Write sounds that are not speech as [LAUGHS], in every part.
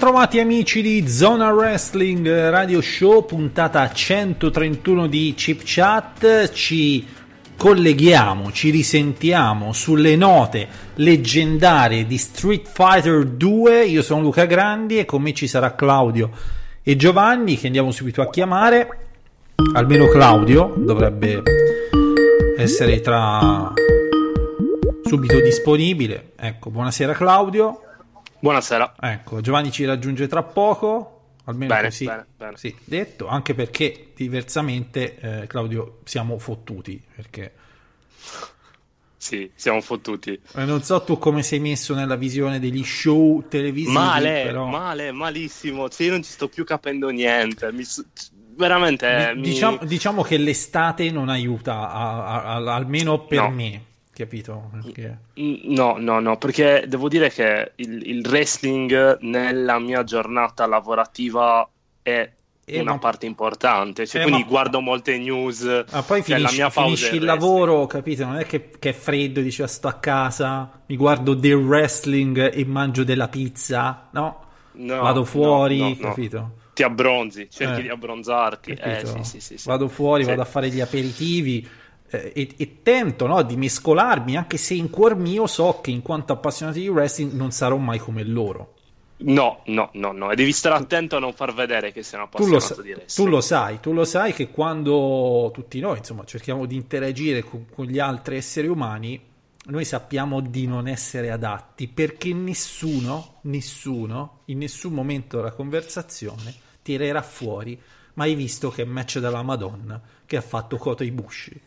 Bentrovati amici di Zona Wrestling Radio Show, puntata 131 di Chip Chat. Ci colleghiamo, ci risentiamo sulle note leggendarie di Street Fighter 2. Io sono Luca Grandi e con me ci sarà Claudio e Giovanni che andiamo subito a chiamare. Almeno Claudio dovrebbe essere tra subito disponibile. Ecco, buonasera Claudio. Buonasera. Ecco, Giovanni ci raggiunge tra poco, almeno bene, così bene, bene. Sì, detto, anche perché diversamente eh, Claudio siamo fottuti, perché sì, siamo fottuti. Eh, non so tu come sei messo nella visione degli show televisivi, male, però... male, malissimo. Io non ci sto più capendo niente. Mi, veramente. D- mi... diciamo, diciamo, che l'estate non aiuta, a, a, a, almeno per no. me. Capito? Perché... Mm, no, no, no, perché devo dire che il, il wrestling nella mia giornata lavorativa è Eh, una ma- parte importante, cioè, Eh, quindi ma- guardo molte news. Ma poi cioè, finisci, mia finisci il lavoro, capito? Non è che, che è freddo, dici "Ah, sto a casa, mi guardo del wrestling e mangio della pizza, no? No, Vado fuori, no, no. capito? Ti abbronzi, cerchi Eh, di abbronzarti. Eh, sì, sì, sì. Vado fuori, vado a fare gli aperitivi e, e tento no, di mescolarmi, anche se in cuor mio so che in quanto appassionato di wrestling non sarò mai come loro. No, no, no, no, e devi stare attento a non far vedere che sei un Tu appassionato sa- di tu wrestling. lo sai, tu lo sai che quando tutti noi insomma cerchiamo di interagire con, con gli altri esseri umani, noi sappiamo di non essere adatti perché nessuno, nessuno, in nessun momento della conversazione tirerà fuori, ma hai visto che match della Madonna che ha fatto Kota Ibushi.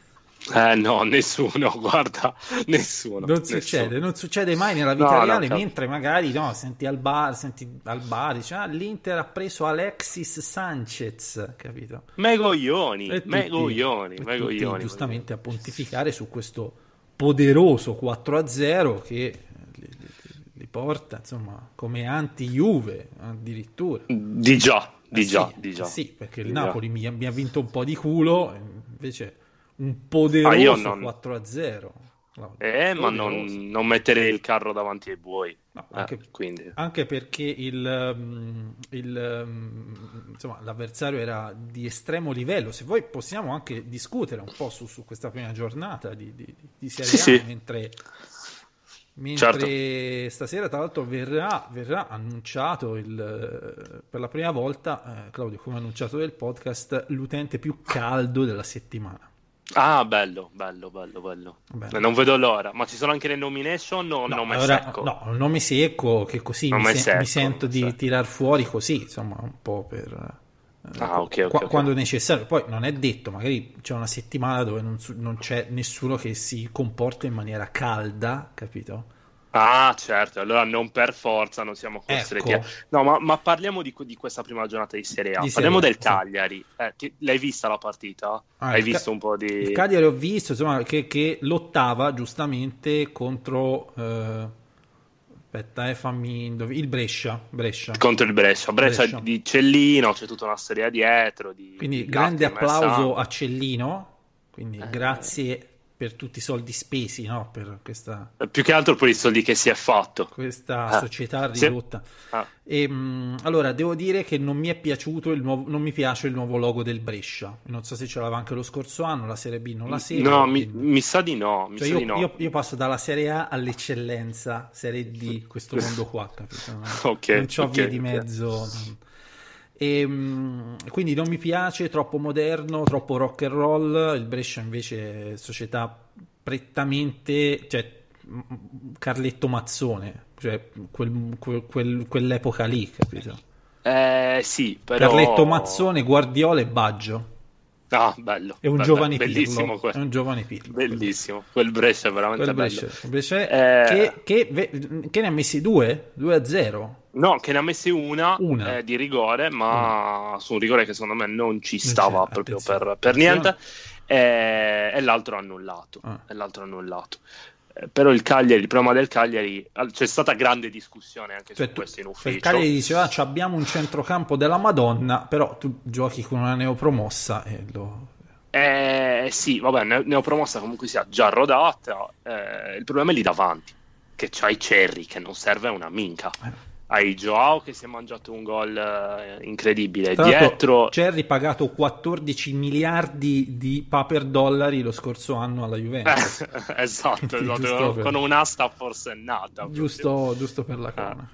Eh no, [LAUGHS] nessuno, guarda, nessuno. Non nessuno. succede, non succede mai nella vita No, no, reale, certo. mentre magari no, senti al bar, senti al bar, dici, ah, l'Inter ha preso Alexis Sanchez, capito? Megoglioni, E tutti- megoglioni, e megoglioni. tutti giustamente a pontificare su questo poderoso 4-0 che li, li- li porta, insomma, come anti-Juve addirittura. Di già, di Eh già, sì, di già. Sì, perché il. Napoli mi, mi ha vinto un po' di culo, invece un poderoso Ah, non- 4-0. Claudio. Eh, ma non, non mettere il carro davanti ai buoi. No, Eh, anche, quindi. anche perché il, mm, il, mm, insomma, l'avversario era di estremo livello. Se vuoi possiamo anche discutere un po' su, su questa prima giornata di, di, di Serie Sì, A, sì. mentre, mentre Certo. stasera tra l'altro verrà, verrà annunciato il, per la prima volta, eh, Claudio, come annunciato del podcast, l'utente più caldo della settimana. Ah, bello, bello, bello, bello. Bello. Non vedo l'ora. Ma ci sono anche le nomination o No, nome allora- secco? no, nome secco che così mi, sen- secco, mi sento di sì. tirar fuori così, insomma, un po' per... eh, Ah, ok, ok, qua- ok. Quando necessario, poi non è detto, magari c'è una settimana dove non, su- non c'è nessuno che si comporta in maniera calda, capito? Ah, certo, allora non per forza, non siamo costretti. Ecco. No, ma, ma parliamo di, di questa prima giornata di Serie A. Di parliamo Serie del sì. Cagliari. Eh, ti- l'hai vista la partita? Ah, Hai il Ca- visto un po' di... Il Cagliari ho visto, insomma, che, che lottava giustamente contro... eh, aspetta, eh, fammi... indov- Il Brescia, Brescia. contro il Brescia. Brescia, Brescia. di Cellino, c'è tutta una storia dietro. Di, Quindi di grande applauso a Cellino, quindi Eh. grazie per tutti i soldi spesi no? per questa, Più che altro per i soldi che si è fatto. questa Ah, società sì. ridotta. Ah. E, mh, allora, devo dire che non mi è piaciuto il nuovo, non mi piace il nuovo logo del Brescia. Non so se ce l'aveva anche lo scorso anno, la Serie B non la seguo. no, mi, mi sa di no. Cioè, io, di no. io- io passo dalla Serie A all'eccellenza, Serie D, questo mondo qua, capito? Non, [LAUGHS] Ok, non c'ho ok, vie di mezzo. non- E, mh, quindi non mi piace, troppo moderno, troppo rock and roll. Il Brescia invece è società prettamente, cioè Carletto Mazzone, cioè quel- quel- quel- quell'epoca lì, capito? Eh, sì, però... Carletto Mazzone, Guardiola e Baggio. Ah, bello. È un bello, giovane bellissimo Pirlo. quel- È un giovane Pirlo. Bellissimo. Quel Brescia è veramente Quel bello. Brescia, il Brescia Eh, che, che, che ne ha messi due? 2 a 0. No, che ne ha messi una, Una. eh, di rigore, ma su un rigore che secondo me non ci Non stava c'è, proprio per, per niente, e, e l'altro annullato. Ah. E l'altro annullato. Però il Cagliari, il problema del Cagliari, c'è stata grande discussione anche Cioè, su questo in cioè, ufficio. il Cagliari diceva "Ah, abbiamo un centrocampo della Madonna, però tu giochi con una neopromossa e lo... Eh, sì, vabbè, ne- neopromossa comunque sia già rodata. eh, il problema è lì davanti, che c'hai Cherry che non serve a una minca. Eh. Hai Joao che si è mangiato un gol eh, incredibile. Tra Dietro, Cerri pagato 14 miliardi di paper dollari lo scorso anno alla Juventus. Eh, [LAUGHS] esatto, [LAUGHS] esatto, per- con un'asta forsennata. giusto, giusto per la cronaca.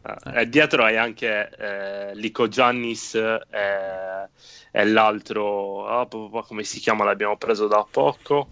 proprio. Eh, E dietro hai anche eh, Lico Giannis eh, e l'altro, ah, po- po- come si chiama? L'abbiamo preso da poco.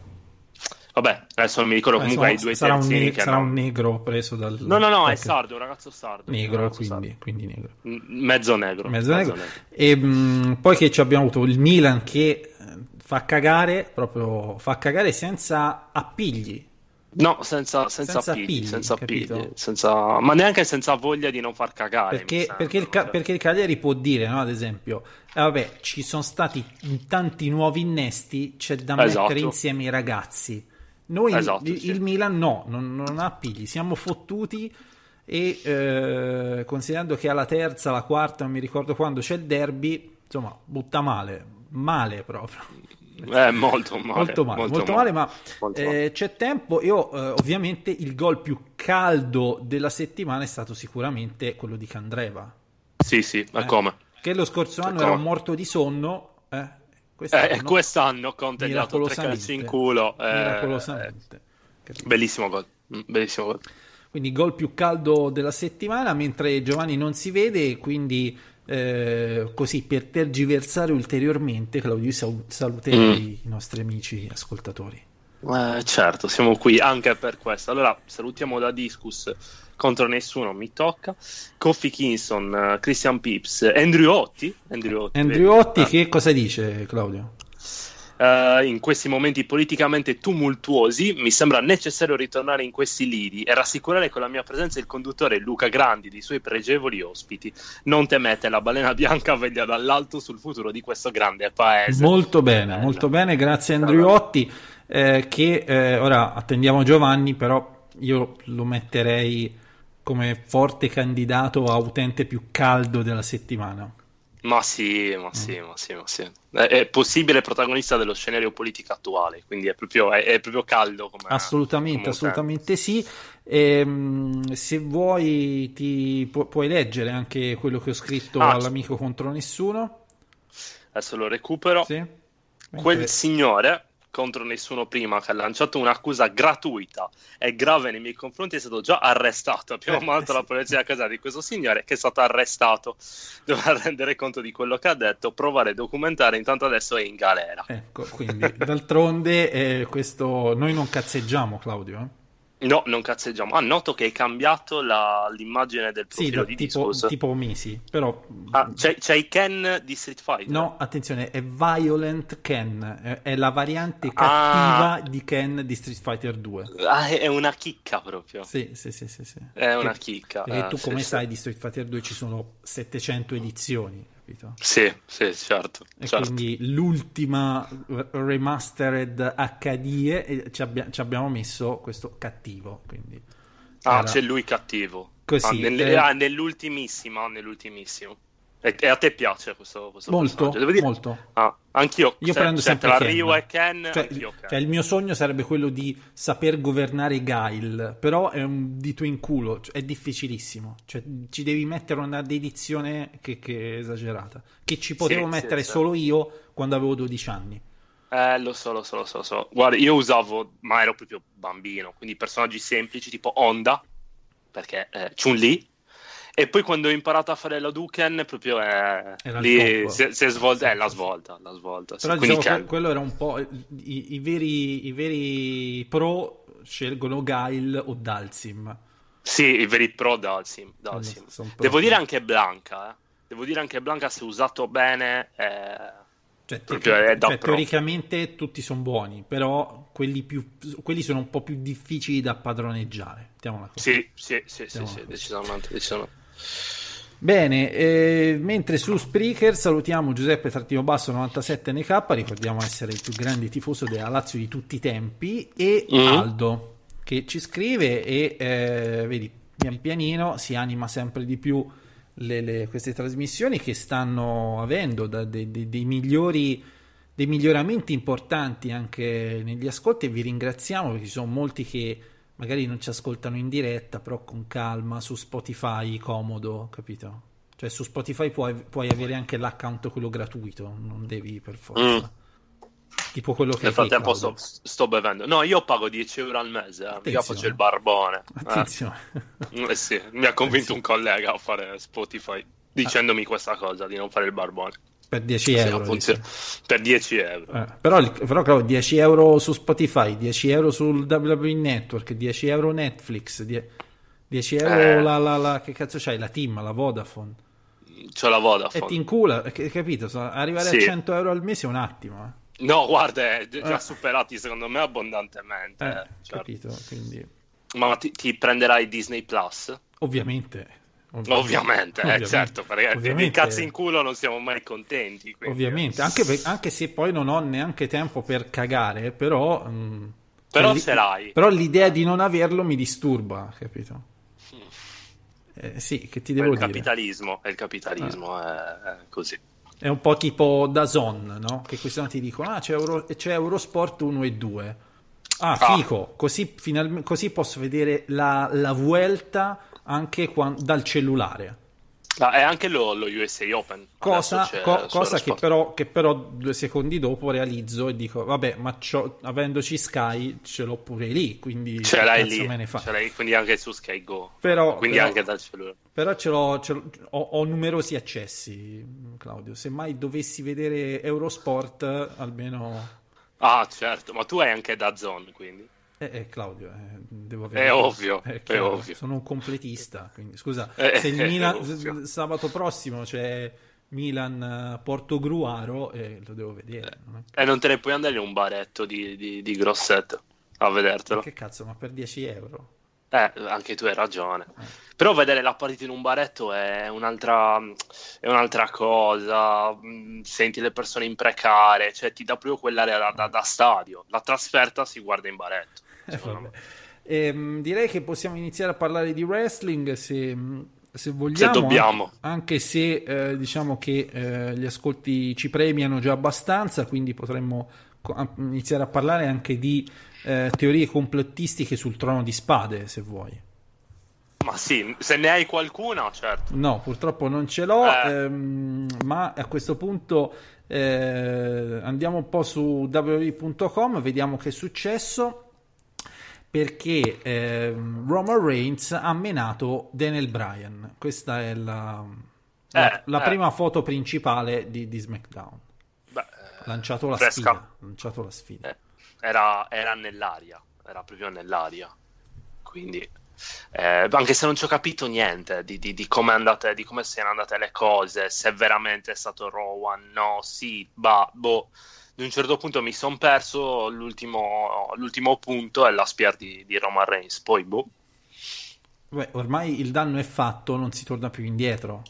Vabbè, adesso non mi ricordo. Eh, Comunque insomma, hai due sarà, un, ne- che sarà non- un negro preso dal... No, no, no, è qualche- sardo, un ragazzo sardo. Negro, ragazzo quindi, quindi negro. sardo. Mezzo negro. Mezzo negro. E mh, poi che ci abbiamo avuto il Milan che eh, fa cagare, proprio fa cagare senza appigli. No, senza, senza, Senza appigli, appigli, senza appigli, senza- ma neanche senza voglia di non far cagare. Perché, sembra, perché il, Ca- cioè. perché il Cagliari può dire, no, ad esempio, eh, vabbè, ci sono stati tanti nuovi innesti, c'è da Esatto. mettere insieme i ragazzi. Noi, Esatto, il, sì. il Milan no, non, non ha appigli, siamo fottuti e eh, considerando che alla terza, alla quarta, non mi ricordo quando c'è il derby, insomma, butta male, male proprio. Eh, molto male. molto male, molto male, ma Molto eh, male. c'è tempo. Io, eh, ovviamente, il gol più caldo della settimana è stato sicuramente quello di Candreva. Sì, sì, ma eh, come? Che lo scorso anno come? era morto di sonno. Eh, Eh, quest'anno, quest'anno Conte gli ha dato tre calci in culo. eh, miracolosamente. Capito? Bellissimo gol. Mm, Bellissimo gol. Quindi gol più caldo della settimana, mentre Giovanni non si vede, quindi eh, così per tergiversare ulteriormente, Claudio, sal- saluterei i nostri amici ascoltatori. Eh, certo, siamo qui anche per questo. Allora, salutiamo da Discus contro nessuno, mi tocca. Kofi Kingston, eh, Christian Pips, Andrew Otti. Andrew Otti, Andrew? Otti, Eh, che cosa dice Claudio? eh, in questi momenti politicamente tumultuosi mi sembra necessario ritornare in questi lidi e rassicurare con la mia presenza il conduttore Luca Grandi dei suoi pregevoli ospiti. Non temete, la balena bianca veglia dall'alto sul futuro di questo grande paese. Molto bene, Bello. molto bene, grazie Andrew Otti, eh, che eh, ora attendiamo Giovanni, però io lo metterei come forte candidato a utente più caldo della settimana. Ma sì, ma sì, ma sì, ma sì. È, è possibile protagonista dello scenario politico attuale, quindi è proprio, è, è proprio caldo come Assolutamente, come assolutamente sì. Ehm, se vuoi ti pu- puoi leggere anche quello che ho scritto Ah, all'amico contro nessuno. Adesso lo recupero. Sì? Quel signore contro nessuno prima che ha lanciato un'accusa gratuita e grave nei miei confronti è stato già arrestato. Abbiamo Eh, mandato la polizia a casa di questo signore che è stato arrestato. Dovrà rendere conto di quello che ha detto, provare a documentare, intanto adesso è in galera. Ecco, quindi d'altronde eh, questo noi non cazzeggiamo, Claudio. eh? No, non cazzeggiamo. Ah, noto che hai cambiato la- l'immagine del Sì, profilo da- di tipo, Discos. tipo mesi, però Ah, c'è, c'è i Ken di Street Fighter? no, attenzione, è Violent Ken, è, la variante Ah. cattiva di Ken di Street Fighter 2. Ah, è è una chicca proprio. Sì, sì, sì, sì, sì. È una Che- chicca. Perché eh, tu sì, come sì. sai di Street Fighter 2 ci sono 700 edizioni, capito? Sì, sì, certo. E certo. quindi l'ultima remastered HD e ci, abbia- ci abbiamo messo questo cattivo, quindi Ah, era- c'è lui cattivo. Così, Ah, nel- eh. ah, nell'ultimissimo, nell'ultimissimo. E, a te piace questo, questo molto, molto. Ah, anch'io. Io se- prendo se sempre tra. Ryu e Ken, Cioè, Ken. cioè, il mio sogno sarebbe quello di saper governare Guile, però è un dito in culo, cioè, è difficilissimo. Cioè, ci devi mettere una dedizione che, che è esagerata, che ci potevo sì, mettere sì. solo io quando avevo 12 anni. Eh, lo so, lo so, lo so, lo so. Guarda, io usavo, ma ero proprio bambino, quindi personaggi semplici tipo Honda, perché eh, Chun-Li. E poi quando ho imparato a fare la Duken, proprio eh, Era il lì si, è- si è svolta, Sì, eh, la sì, svolta, la svolta. sì. Però Quindi diciamo che quello era un po'. I, i veri, I veri pro scelgono Guile o Dalsim. Sì, i veri pro Dalsim. Dalsim. Sono Devo dire anche Blanca, eh. Devo dire anche Blanca se usato bene. eh, Cioè, te- è cioè, teoricamente tutti sono buoni, però quelli, più, quelli sono un po' più difficili da padroneggiare. Sì, sì, sì, sì, sì, decisamente, decisamente. Bene, eh, mentre su Spreaker salutiamo Giuseppe Trattino Basso 97 NK, ricordiamo essere il più grande tifoso della Lazio di tutti i tempi, e Mm. Aldo che ci scrive e eh, vedi, pian pianino si anima sempre di più le- le- queste trasmissioni che stanno avendo da- dei- dei- dei migliori dei miglioramenti importanti anche negli ascolti e vi ringraziamo perché ci sono molti che magari non ci ascoltano in diretta, però con calma su Spotify, comodo, capito? Cioè su Spotify puoi, puoi avere anche l'account quello gratuito, non devi per forza. Tipo quello che Nel frattempo sto, sto bevendo. No, io pago 10 euro al mese. eh. Io Attenzione. faccio il barbone. Eh. Attenzione. Eh sì, mi ha convinto un collega a fare Spotify dicendomi questa cosa di non fare il barbone. Per 10 Sì, euro. funziona. Per 10 euro. Eh, però, però Claudio, 10 euro su Spotify, 10 euro sul WWE Network, 10 euro Netflix, die- 10 euro Eh. la, la- la- che cazzo c'hai? La team, la Vodafone. C'ho la E Vodafone. ti incula, eh, capito? Arrivare Sì. a 100 euro al mese è un attimo. eh. No, guarda, è già Eh. superati secondo me abbondantemente. Certo. capito? Quindi, Ma ti, ti prenderai Disney Plus? ovviamente. Ovviamente, eh, certo, perché ovviamente. cazzo in culo non siamo mai contenti. quindi- Ovviamente, anche, per- anche se poi non ho neanche tempo per cagare, però mm, Però Cioè, li-. Però l'idea di non averlo mi disturba, capito? Eh, sì, che ti devo il dire? capitalismo, il capitalismo, è, è così. È un po' tipo Dazon, no? Che questi ti dicono, ah, c'è, Euro- c'è Eurosport 1 e 2. Ah, Ah. fico, così, finalmente, così posso vedere la, la Vuelta anche quan- dal cellulare. Ah, è anche lo, lo USA Open. Cosa, co- cosa che, però, che però due secondi dopo realizzo e dico, vabbè, ma avendoci Sky ce l'ho pure lì, quindi Ce l'hai lì, me ne fa? ce l'hai quindi anche su Sky Go. Però- quindi però- anche dal cellulare. Però ce l'ho, ce l'ho- ho, ho numerosi accessi, Claudio. Se mai dovessi vedere Eurosport, almeno... Ah, certo, ma tu hai anche da Zone, quindi. Eh, eh, Claudio, eh, devo È ovvio, è chiaro, ovvio. Sono un completista, quindi scusa, Eh, se il [LAUGHS] è Milan sabato prossimo c'è Milan Porto Gruaro, eh, lo devo vedere. non è- E non te ne puoi andare in un baretto di, di, di Grosseto a vedertelo. Che cazzo, ma per 10 euro? Eh, anche tu hai ragione. Però vedere la partita in un baretto è un'altra, è un'altra cosa. Senti le persone imprecare, cioè ti dà proprio quell'area da, da- da stadio. La trasferta si guarda in baretto. Eh. Ehm, direi che possiamo iniziare a parlare di wrestling se, se vogliamo. Se dobbiamo. Anche se eh, diciamo che eh, gli ascolti ci premiano già abbastanza, quindi potremmo iniziare a parlare anche di eh, teorie complottistiche sul trono di spade, se vuoi. Ma sì, se ne hai qualcuna, certo. No, purtroppo non ce l'ho, Eh. ehm, ma a questo punto eh, andiamo un po' su www.com, vediamo che è successo. Perché ehm, Roman Reigns ha menato Daniel Bryan. Questa è la, la- Eh, la eh. prima foto principale di, di SmackDown. Beh, lanciato la sfida. Lanciato la sfida. Eh, era, era nell'aria, era proprio nell'aria. Quindi, eh, anche se non ci ho capito niente di, di, di come andate, di come siano andate le cose, se veramente è stato Rowan, no, sì, bah, boh. Ad un certo punto mi sono perso l'ultimo, l'ultimo punto è la spear di, di Roman Reigns. Poi, boh. Beh, ormai il danno è fatto, non si torna più indietro.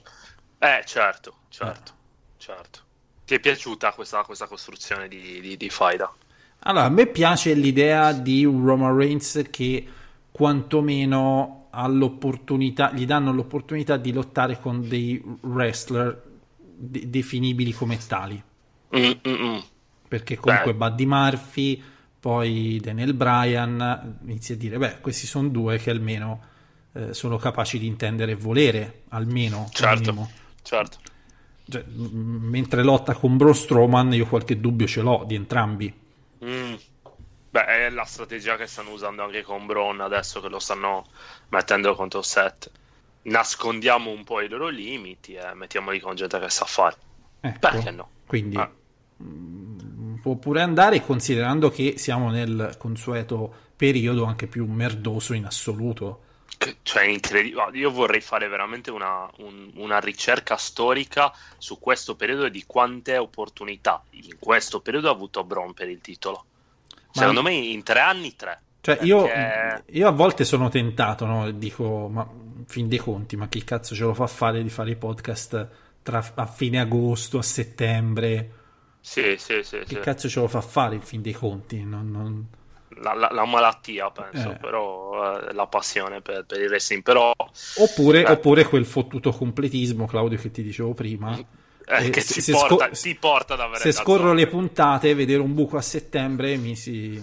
Eh, certo, certo, certo. Ti è piaciuta questa, questa costruzione di, di, di Faida? Allora, a me piace l'idea di un Roman Reigns che quantomeno ha l'opportunità, gli danno l'opportunità di lottare con dei wrestler de- definibili come tali. Mm, mm, mm. Perché comunque Beh. Buddy Murphy, poi Daniel Bryan, inizi a dire, beh, questi sono due che almeno eh, sono capaci di intendere e volere, almeno. Certo, certo. Cioè, m- mentre lotta con Braun Strowman, io qualche dubbio ce l'ho di entrambi. Mm. Beh, è la strategia che stanno usando anche con Braun adesso che lo stanno mettendo contro Seth. Nascondiamo un po' i loro limiti e mettiamoli con gente che sa fare. Ecco. Perché no? Quindi mm, può pure andare considerando che siamo nel consueto periodo anche più merdoso in assoluto. Cioè, incredibile. Io vorrei fare veramente una, un- una ricerca storica su questo periodo e di quante opportunità in questo periodo ha avuto Braun per il titolo. Secondo me in tre anni tre. Cioè, io, Perché- io a volte sono tentato, no? Dico, ma fin dei conti, ma chi cazzo ce lo fa fare di fare i podcast tra, a fine agosto, a settembre? Sì, sì, sì. Che sì. cazzo ce lo fa fare in fin dei conti? Non- non- La, la- la malattia, penso, Eh. però eh, la passione per, per il wrestling. Però Oppure, Eh. oppure quel fottuto completismo, Claudio, che ti dicevo prima. eh, Eh, che se- ti, porta, sco- ti porta ad avere se scorro le puntate, vedere un buco a settembre mi si...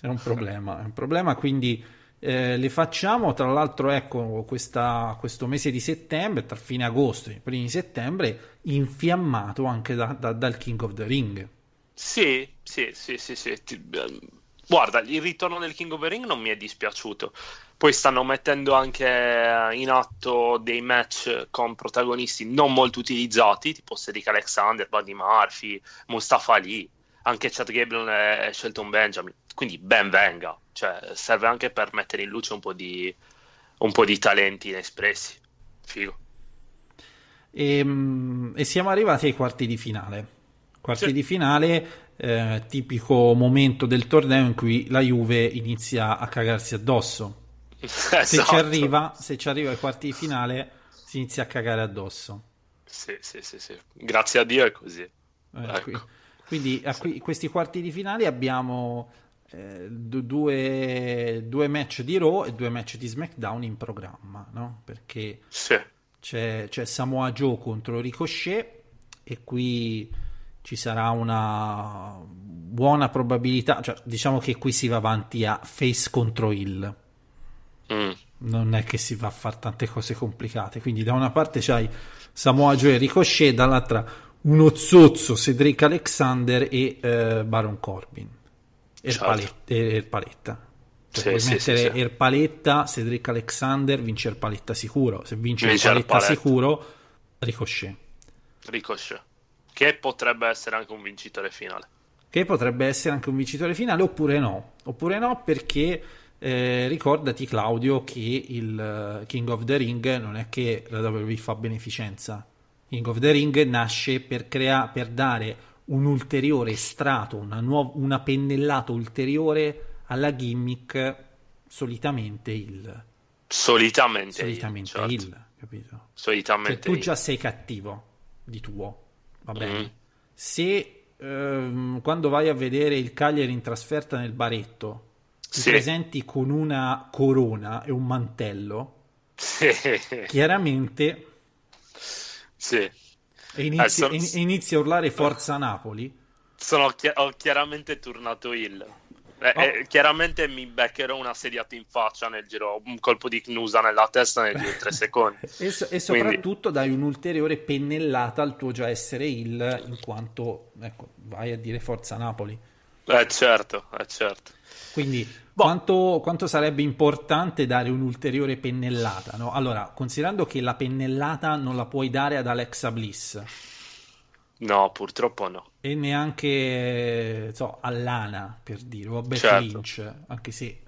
è un problema, è un problema, quindi eh, le facciamo, tra l'altro ecco questa- questo mese di settembre, tra fine agosto e primi settembre, infiammato anche da- da- dal King of the Ring. Sì, sì, sì, sì, sì. Ehm, Guarda, il ritorno del King of the Ring non mi è dispiaciuto. Poi stanno mettendo anche eh, in atto dei match con protagonisti non molto utilizzati, tipo Cedric Alexander, Buddy Murphy, Mustafa Ali, anche Chad Gable e Shelton Benjamin. Quindi ben venga. Cioè, serve anche per mettere in luce un po' di, un po' di talenti inespressi. Figo. E, mm, e siamo arrivati ai quarti di finale. Quarti Sì. di finale, eh, tipico momento del torneo in cui la Juve inizia a cagarsi addosso. [LAUGHS] Se ci Esatto. arriva, se ci arriva ai quarti di finale, si inizia a cagare addosso. Sì, sì, sì, sì. Grazie a Dio è così. Eh, Ecco. qui- quindi a qui- questi quarti di finale abbiamo eh, due, due, match di Raw e due match di SmackDown in programma, no? Perché sì. c'è, c'è Samoa Joe contro Ricochet e qui ci sarà una buona probabilità, cioè, diciamo che qui si va avanti a face contro Hill. Mm. Non è che si va a fare tante cose complicate, quindi da una parte c'hai Samoa Joe e Ricochet, dall'altra uno zozzo Cedric Alexander e uh, Baron Corbin. Erpaletta. Certo. Erpaletta. Cioè, sì, puoi sì, mettere sì, Erpaletta, Cedric Alexander, vince Erpaletta sicuro. Se vince, vince Erpaletta, Erpaletta sicuro, Ricochet. Ricochet. Che potrebbe essere anche un vincitore finale. Che potrebbe essere anche un vincitore finale oppure no. Oppure no perché eh, ricordati Claudio che il uh, King of the Ring non è che la WWE fa beneficenza. King of the Ring nasce per, crea- per dare un ulteriore strato, una, nuov- una pennellata ulteriore alla gimmick solitamente il solitamente, solitamente il, certo. il capito? Solitamente cioè, tu già sei cattivo di tuo, va bene? Mm. Se ehm, quando vai a vedere il Cagliari in trasferta nel baretto ti sì. presenti con una corona e un mantello, sì. chiaramente sì. E inizia, eh, sono... inizia a urlare Forza Napoli. Sono chi- ho chiaramente turnato il. Eh, oh. eh, chiaramente mi beccherò una sediata in faccia nel giro, un colpo di Knusa nella testa nel giro di tre [LAUGHS] secondi. e, so- e, soprattutto Quindi... dai un'ulteriore pennellata al tuo già essere il, in quanto ecco, vai a dire Forza Napoli. Eh certo, eh certo. Quindi boh. quanto, quanto, sarebbe importante dare un'ulteriore pennellata? No? Allora, considerando che la pennellata non la puoi dare ad Alexa Bliss. No, purtroppo no. E neanche so, a Lana, per dire, o a Beth certo. Lynch, anche se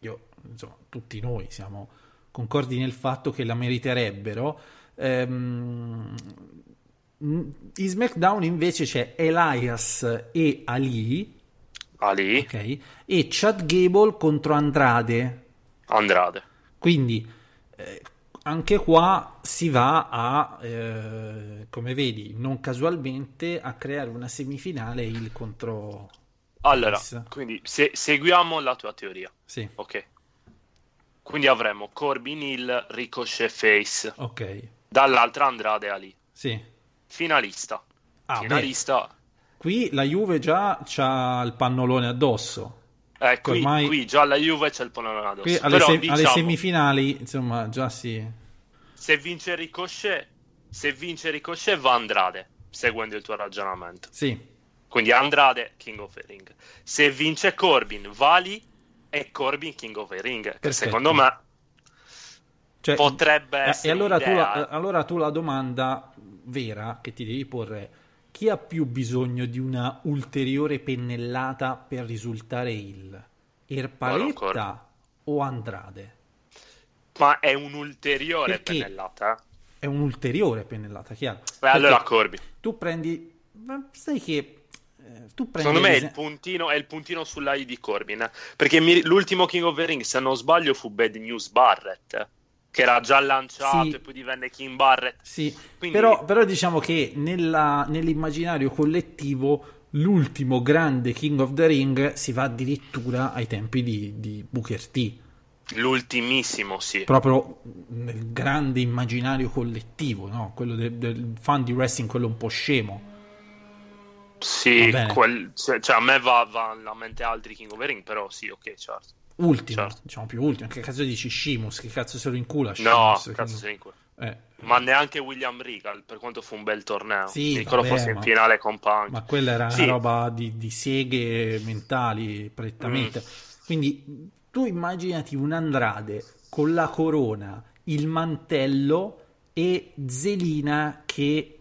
io, insomma, tutti noi siamo concordi nel fatto che la meriterebbero. Ehm, in SmackDown invece c'è Elias e Ali Ali. Ok. E Chad Gable contro Andrade. Andrade. Quindi eh, anche qua si va a, eh, come vedi, non casualmente, a creare una semifinale il contro... Allora, Chris. quindi se, seguiamo la tua teoria. Sì. Ok. Quindi avremo Corbin Hill, Ricochet Face. Ok. Dall'altra Andrade Ali. Sì. Finalista. Ah, Finalista. Beh Qui la Juve già ha il pannolone addosso. Eh, qui, ormai... qui, già la Juve c'è il. Qui alle, Però, se- diciamo, alle semifinali, insomma, già si... Se vince Ricochet, se vince Ricochet va Andrade, seguendo il tuo ragionamento. Sì. Quindi Andrade, King of the Ring. Se vince Corbin, Vali e Corbin, King of the Ring. Che secondo me cioè, potrebbe essere... E allora tu, la, allora tu la domanda vera che ti devi porre chi ha più bisogno di una ulteriore pennellata per risultare il Erpaletta o Andrade? Ma è un'ulteriore Perché pennellata? È un'ulteriore pennellata, chiaro. Beh, allora Corby. Tu prendi... Sai che... Eh, Secondo me è il, puntino, è il puntino sulla I di Corbin. Perché mi, l'ultimo King of the Ring, se non sbaglio, fu Bad News Barrett che era già lanciato sì. e poi divenne King Barrett. Sì, Quindi... però, però, diciamo che nella, nell'immaginario collettivo l'ultimo grande King of the Ring si va addirittura ai tempi di, di Booker T. L'ultimissimo, sì. Proprio nel grande immaginario collettivo, no? quello del, del fan di wrestling, quello un po' scemo. Sì, quel, cioè, cioè, a me va, va alla mente altri King of the Ring, però sì, ok, certo ultimo, certo. diciamo più ultimo. Che cazzo dici Shimus? Che cazzo se lo incula? Shimus, no, cazzo se lo incula. Eh. Ma neanche William Regal, per quanto fu un bel torneo. Sì, Ricordo fosse in finale con Punk. Ma quella era sì. una roba di, di, seghe mentali, prettamente. Mm. Quindi tu immaginati un Andrade con la corona, il mantello e Zelina che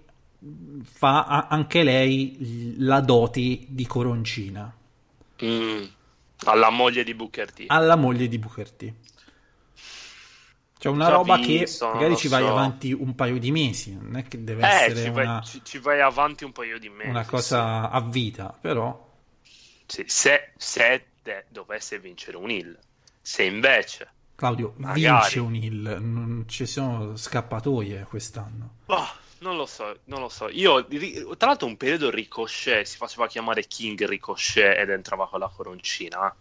fa anche lei la doti di coroncina. Mm. Alla moglie di Booker T. Alla moglie di Booker T. Cioè una Già roba visto, che magari ci vai so. avanti un paio di mesi, non è che deve eh, essere ci una... Vai, ci, ci, vai avanti un paio di mesi. Una cosa sì. a vita, però... Sì, se, se dovesse vincere un Hill, se invece... Claudio, magari... vince un Hill, non ci sono scappatoie quest'anno. Oh, non lo so, non lo so. Io, tra l'altro, un periodo Ricochet si faceva chiamare King Ricochet ed entrava con la coroncina.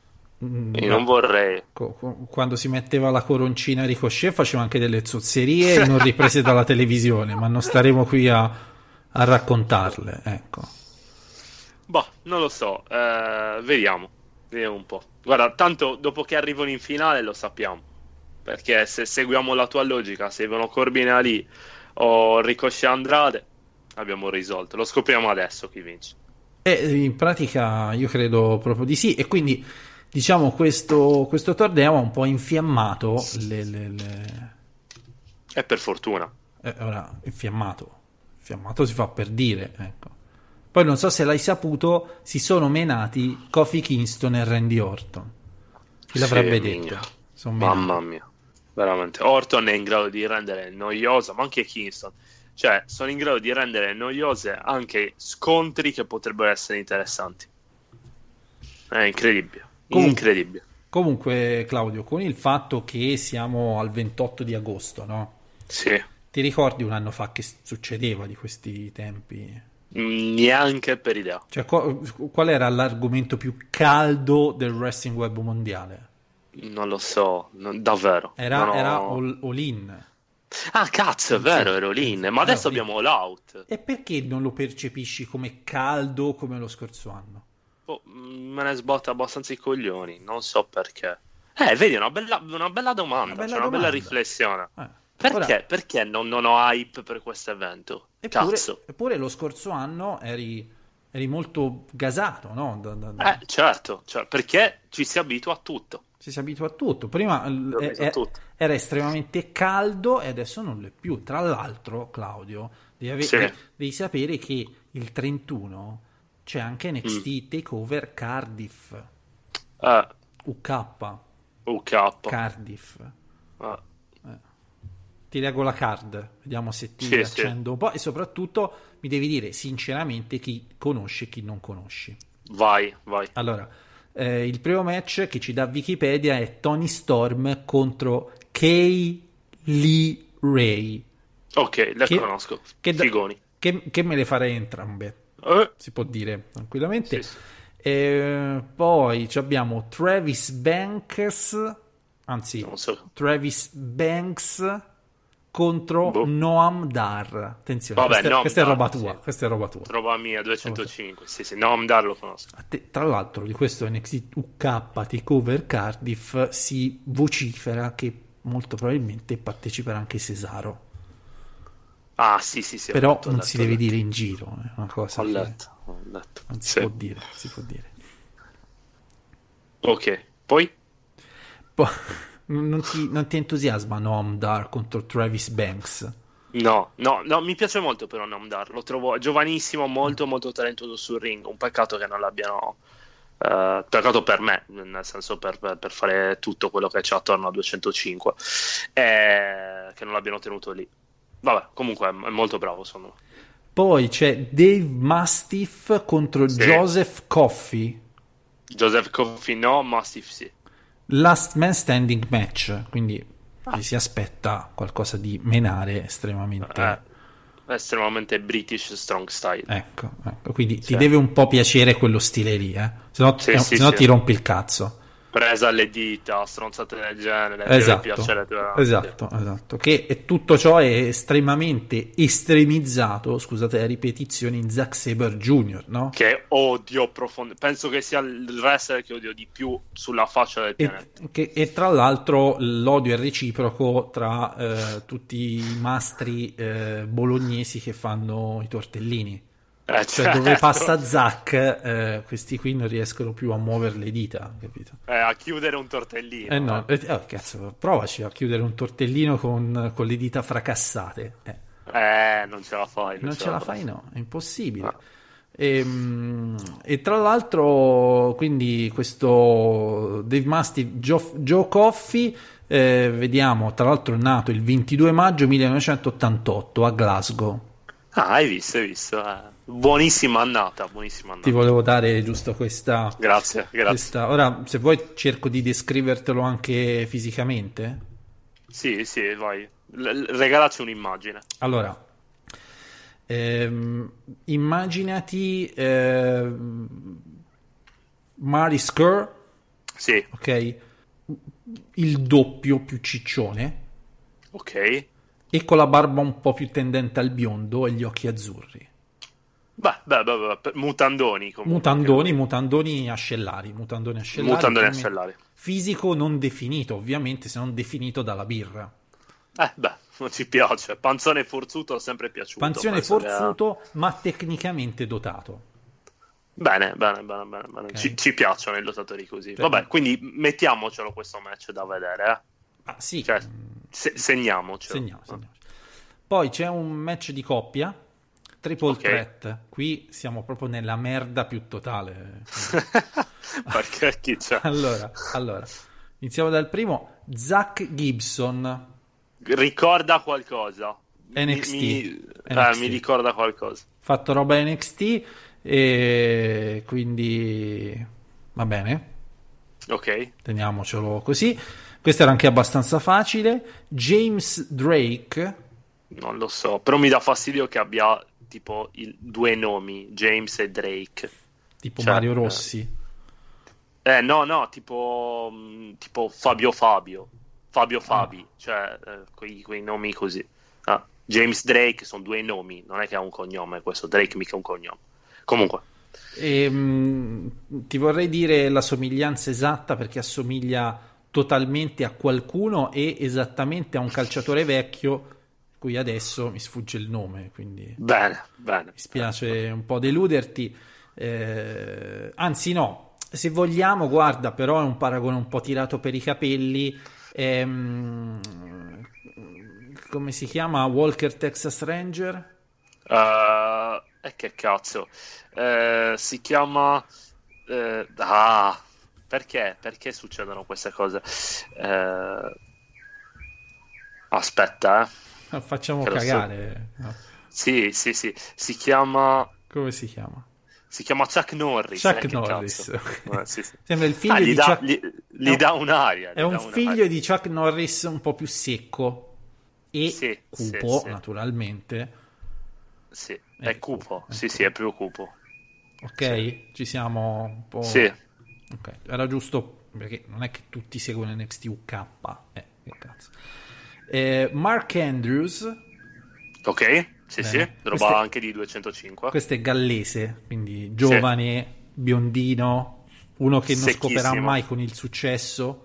Mm, Io non vorrei. Quando si metteva la coroncina Ricochet faceva anche delle zozzerie non riprese dalla televisione, ma non staremo qui a, a raccontarle. Ecco. Boh, non lo so. eh, vediamo. Vediamo un po'. Guarda, tanto dopo che arrivano in finale lo sappiamo. Perché se seguiamo la tua logica, se vengono Corbin Ali o Ricochet Andrade, abbiamo risolto. Lo scopriamo adesso chi vince. E in pratica io credo proprio di sì. E quindi diciamo questo, questo torneo ha un po' infiammato le, le- le- E per fortuna. eh, ora, infiammato. Infiammato si fa per dire, ecco. Poi non so se l'hai saputo, si sono menati Kofi Kingston e Randy Orton. Chi l'avrebbe Sì, detto? Mamma mia. Veramente. Orton è in grado di rendere noiosa, ma anche Kingston. Cioè, sono in grado di rendere noiose anche scontri che potrebbero essere interessanti. È incredibile. Comunque- Incredibile. Comunque, Claudio, con il fatto che siamo al 28 di agosto, no? Sì. Ti ricordi un anno fa che succedeva di questi tempi? Mm, Neanche per idea. Cioè, qu- qual era l'argomento più caldo del wrestling web mondiale? Non lo so, non- davvero. Era, ho- era all, all in. Ah, cazzo, è vero, ero lì. Ma adesso abbiamo l'out. E perché non lo percepisci come caldo come lo scorso anno? Oh, me ne sbotta abbastanza i coglioni, non so perché. Eh, vedi, è una bella, una bella domanda, Una bella cioè una bella domanda. riflessione. Eh, Perché? ora- Perché non, non ho hype per questo evento? eppure, Cazzo. eppure lo scorso anno eri, eri molto gasato, no? Da- da- da- Eh, certo, cioè, perché ci si abitua a tutto. Ci si abitua a tutto. Prima Ci si abitua a eh, tutto. era estremamente caldo e adesso non lo è più. Tra l'altro, Claudio, devi, ave- Sì. de- devi sapere che il 31 c'è anche NXT Mm. Takeover Cardiff, Eh, UK UK. Cardiff. Eh, Ti leggo la card, vediamo se ti Sì, accendo un po'. E soprattutto mi devi dire sinceramente chi conosci e chi non conosci. vai, vai. Allora, eh, il primo match che ci dà Wikipedia è Tony Storm contro Kay Lee Ray. Ok, le Che- conosco. Che, da- che, che me le farei entrambe, Eh, si può dire tranquillamente. sì, sì. Eh, poi abbiamo Travis Banks, anzi, so. Travis Banks contro Boh. Noam Dar. Attenzione, Vabbè, questa, è- Noam questa è Dar, roba sì. tua. Questa è roba tua. Roba mia, 205. Sì, sì, no, Amdar lo conosco. Te- Tra l'altro, di questo NXT UK Takeover Cardiff si vocifera che molto probabilmente parteciperà anche Cesaro. Ah, sì, sì, sì. Però letto, non letto, si deve letto. dire in giro, è una cosa Ho letto, ho letto. non si Sì. può dire. Si può dire. Ok, poi? Poi, non, ti, non ti entusiasma Noam Dar contro Travis Banks? No, no, no, mi piace molto però Namdar, lo trovo giovanissimo, molto molto talentuoso sul ring, un peccato che non l'abbiano, eh, peccato per me, nel senso per, per- per fare tutto quello che c'è attorno a 205, eh, che non l'abbiano tenuto lì. Vabbè, comunque è, molto bravo, secondo me. Poi c'è Dave Mastiff contro Sì. Joseph Coffey. Joseph Coffey no, Mastiff sì. Last Man Standing match, quindi ci si aspetta qualcosa di menare estremamente. Eh, estremamente British strong style. Ecco, ecco, quindi ti Sì. deve un po' piacere quello stile lì, eh? Se no, Sì, eh, sì. ti rompi il cazzo. Presa alle dita, stronzate del genere, Esatto, esatto, esatto. Che e tutto ciò è estremamente estremizzato, scusate la ripetizione, in Zack Saber Jr., no? che odio profondamente. Penso che sia il wrestler che odio di più sulla faccia del E, pianeta. che- e tra l'altro l'odio è reciproco tra eh, tutti i mastri eh, bolognesi che fanno i tortellini. Eh, Cioè, certo. dove passa Zack, eh, questi qui non riescono più a muovere le dita, capito? Eh, a chiudere un tortellino. Eh no, eh, oh, cazzo, provaci a chiudere un tortellino con, con le dita fracassate. Eh, Eh, non ce la fai. non ce la fai, no, è impossibile. Ah. Ehm, E, tra l'altro, quindi questo Dave Mastiff, Joe, Joe Coffey, eh, vediamo, tra l'altro è nato il 22 maggio 1988 a Glasgow. Ah, hai visto, hai visto. eh. Buonissima annata, buonissima annata. Ti volevo dare giusto questa, Grazie, grazie. questa- Ora, se vuoi, cerco di descrivertelo anche fisicamente. Sì, sì, vai. L- regalaci un'immagine. Allora, Ehm, immaginati ehm, Mari Skur, Sì, ok? Il doppio più ciccione ok. E con la barba un po' più tendente al biondo e gli occhi azzurri. Beh, beh, beh, beh, mutandoni comunque. Mutandoni, mutandoni ascellari, mutandoni ascellari. Mutandoni ascellari. Fisico non definito, ovviamente, se non definito dalla birra. Eh, beh, non ci piace. Panzone forzuto è sempre piaciuto. Panzione penso che- forzuto, ma tecnicamente dotato. Bene, bene, bene, bene. bene. Ok. Ci, ci piacciono i lottatori così. Vabbè, quindi mettiamocelo questo match da vedere, eh. Ah, sì, Cioè, se- segniamocelo. segniamo, segniamo. Poi c'è un match di coppia, triple Ok. threat. Qui siamo proprio nella merda più totale. [LAUGHS] Perché chi c'è? [LAUGHS] allora, allora, iniziamo dal primo. Zach Gibson, Ricorda qualcosa. Mi- NXT. Mi, eh, NXT. mi ricorda qualcosa. fatto roba NXT e quindi va bene, Ok. teniamocelo così. Questo era anche abbastanza facile. James Drake, Non lo so, però mi dà fastidio che abbia tipo il- due nomi, James e Drake. tipo Cioè, Mario eh. Rossi. Eh, no, no, tipo, mh, tipo Fabio Fabio, Fabio Fabi, cioè eh, quei, quei nomi così. Ah, James Drake sono due nomi, non è che ha un cognome questo, Drake mica un cognome. Comunque, E, mh, ti vorrei dire la somiglianza esatta perché assomiglia totalmente a qualcuno e esattamente a un calciatore vecchio, cui adesso mi sfugge il nome, quindi bene, bene. mi spiace un po' deluderti. Eh, anzi, no, se vogliamo, guarda, però è un paragone un po' tirato per i capelli. Ehm, come si chiama? Walker Texas Ranger? Eh, e che cazzo? Eh, si chiama... eh, ah, perché? Perché succedono queste cose? Eh, aspetta, eh. Facciamo Che lo so. cagare. no? Sì, sì, sì. Si chiama... Come si chiama? Si chiama Chuck Norris. Chuck eh, Norris. Eh, sì, sì. [LAUGHS] Sembra il figlio Ah, di dà, Chuck... gli, gli un- dà un'aria. È un figlio un'aria. di Chuck Norris un po' più secco e Sì, cupo, naturalmente. Sì, È è cupo. cupo, Sì, sì, è più cupo. Ok? Ci siamo un po'... Sì. Ok, era giusto perché non è che tutti seguono NXT UK. Eh, che cazzo. Eh, Mark Andrews, Ok? Sì, sì. Bene. Roba Queste- anche di 205. questo è gallese, quindi giovane, biondino, uno che non scoperà Secchissimo. mai con il successo.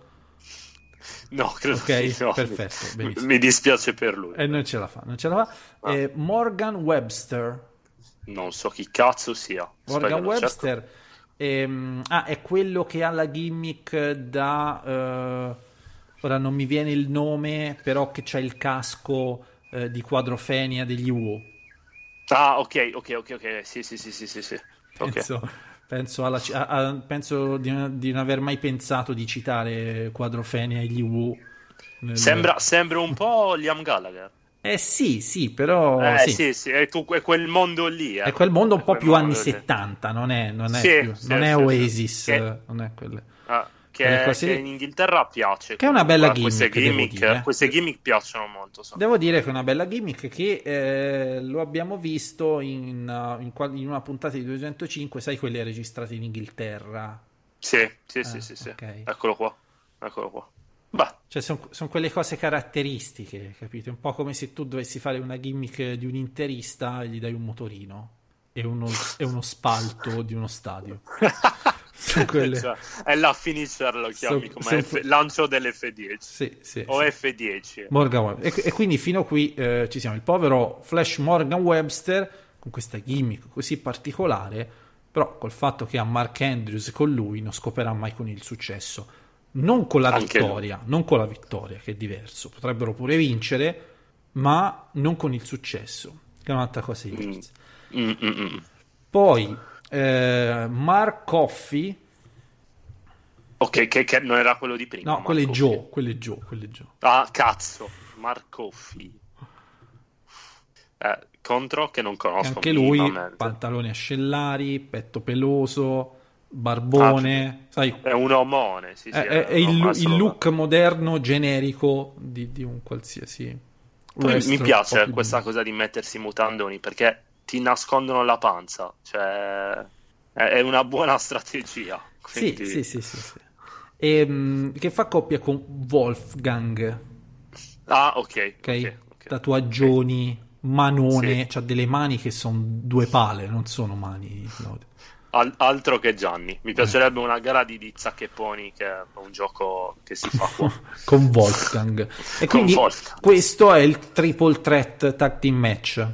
No, credo Ok, di no. perfetto, Mi- benissimo. Mi dispiace per lui. E non ce la fa, non ce la fa. Ah. Eh, Morgan Webster. Non so chi cazzo sia. Morgan Aspetta, lo cerco. Webster ehm, ah, è quello che ha la gimmick da eh, ora non mi viene il nome però che c'ha il casco eh, di quadrofenia degli UO Ah, ok, ok, ok, ok. Sì, sì, sì, sì, sì, sì. Penso, penso, alla- a- a- penso di, non- di non aver mai pensato di citare quadrofenia e gli UO nel- Sembra, sembra un po' Liam Gallagher. Eh sì sì però eh, sì. sì, sì, è, tu- è quel mondo lì. eh. è quel mondo un po' più anni mondo lì. 70 non è, non è, Sì, più- sì, non è. Oasis Che- eh, non è quelle Ah, Quelle che, cose che in Inghilterra piace. Che è una bella eh, Queste gimmick, devo gimmick, dire. queste gimmick piacciono molto. so. Devo dire che è una bella gimmick che eh, lo abbiamo visto in, in in una puntata di 205, sai quelle registrate in Inghilterra. Sì, sì, sì, Ah, sì, sì. ok. Eccolo qua. Eccolo qua. Beh, Cioè sono quelle cose caratteristiche, capito? Un po' come se tu dovessi fare una gimmick di un interista e gli dai un motorino e uno, e uno spalto di uno stadio. [LAUGHS] Quelle... cioè, è la finisher lo chiami So- come so- F- lancio dell'F10 Sì, sì, o sì. F10. Morgan. E, e quindi fino a qui eh, ci siamo. Il povero Flash Morgan Webster con questa gimmick così particolare, però col fatto che ha Mark Andrews con lui non scoperà mai con il successo. Non con la Anche vittoria, non con la vittoria, che è diverso. Potrebbero pure vincere, ma non con il successo, che è un'altra cosa diversa. Mm, mm, mm. Poi eh, Mark Coffey, Ok, che, che non era quello di prima. no, quello è Joe, quello è Joe, quello è Joe. Ah, cazzo. Marco Fi. Eh, contro che non conosco anche lui, pantaloni ascellari, petto peloso, barbone, sai, È un omone, sì, sì, è, è- è il, il look moderno generico di, di un qualsiasi mi piace questa di- cosa di mettersi mutandoni perché ti nascondono la panza. Cioè, è, una buona [LAUGHS] strategia. Quindi... Sì, sì, sì, sì, sì. E, mh, che fa coppia con Wolfgang. Ah, ok. ok? ok, ok. Tatuaggioni, manone, Sì. c'ha delle mani che sono due pale, non sono mani. Claudio. Al- altro che Gianni. Mi piacerebbe una gara di, di zacchepponi, che è un gioco che si fa qua. [LAUGHS] con Wolfgang. E Con quindi Wolfgang. questo è il triple threat tag team match.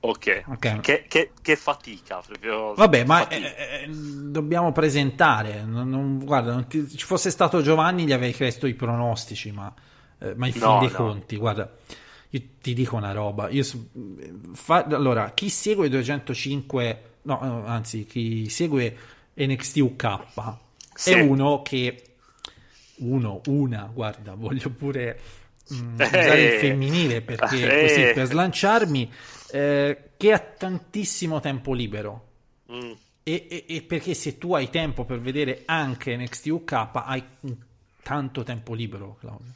Ok. Ok. Che, che- che fatica, proprio. Vabbè, ma fatica. eh, eh, dobbiamo presentare. Non- non- guarda, non ti- ci fosse stato Giovanni, gli avrei chiesto i pronostici, ma, eh, ma in fin No, dei no. conti, guarda, io ti dico una roba. Io, fa- allora, chi segue 205, no, eh, anzi, chi segue NXT UK Sì. è uno che uno, una, guarda, voglio pure mm, Eh. usare il femminile perché Eh. così per slanciarmi, eh, che ha tantissimo tempo libero. Mm. E, e- e perché se tu hai tempo per vedere anche NXT UK, hai tanto tempo libero, Claudio.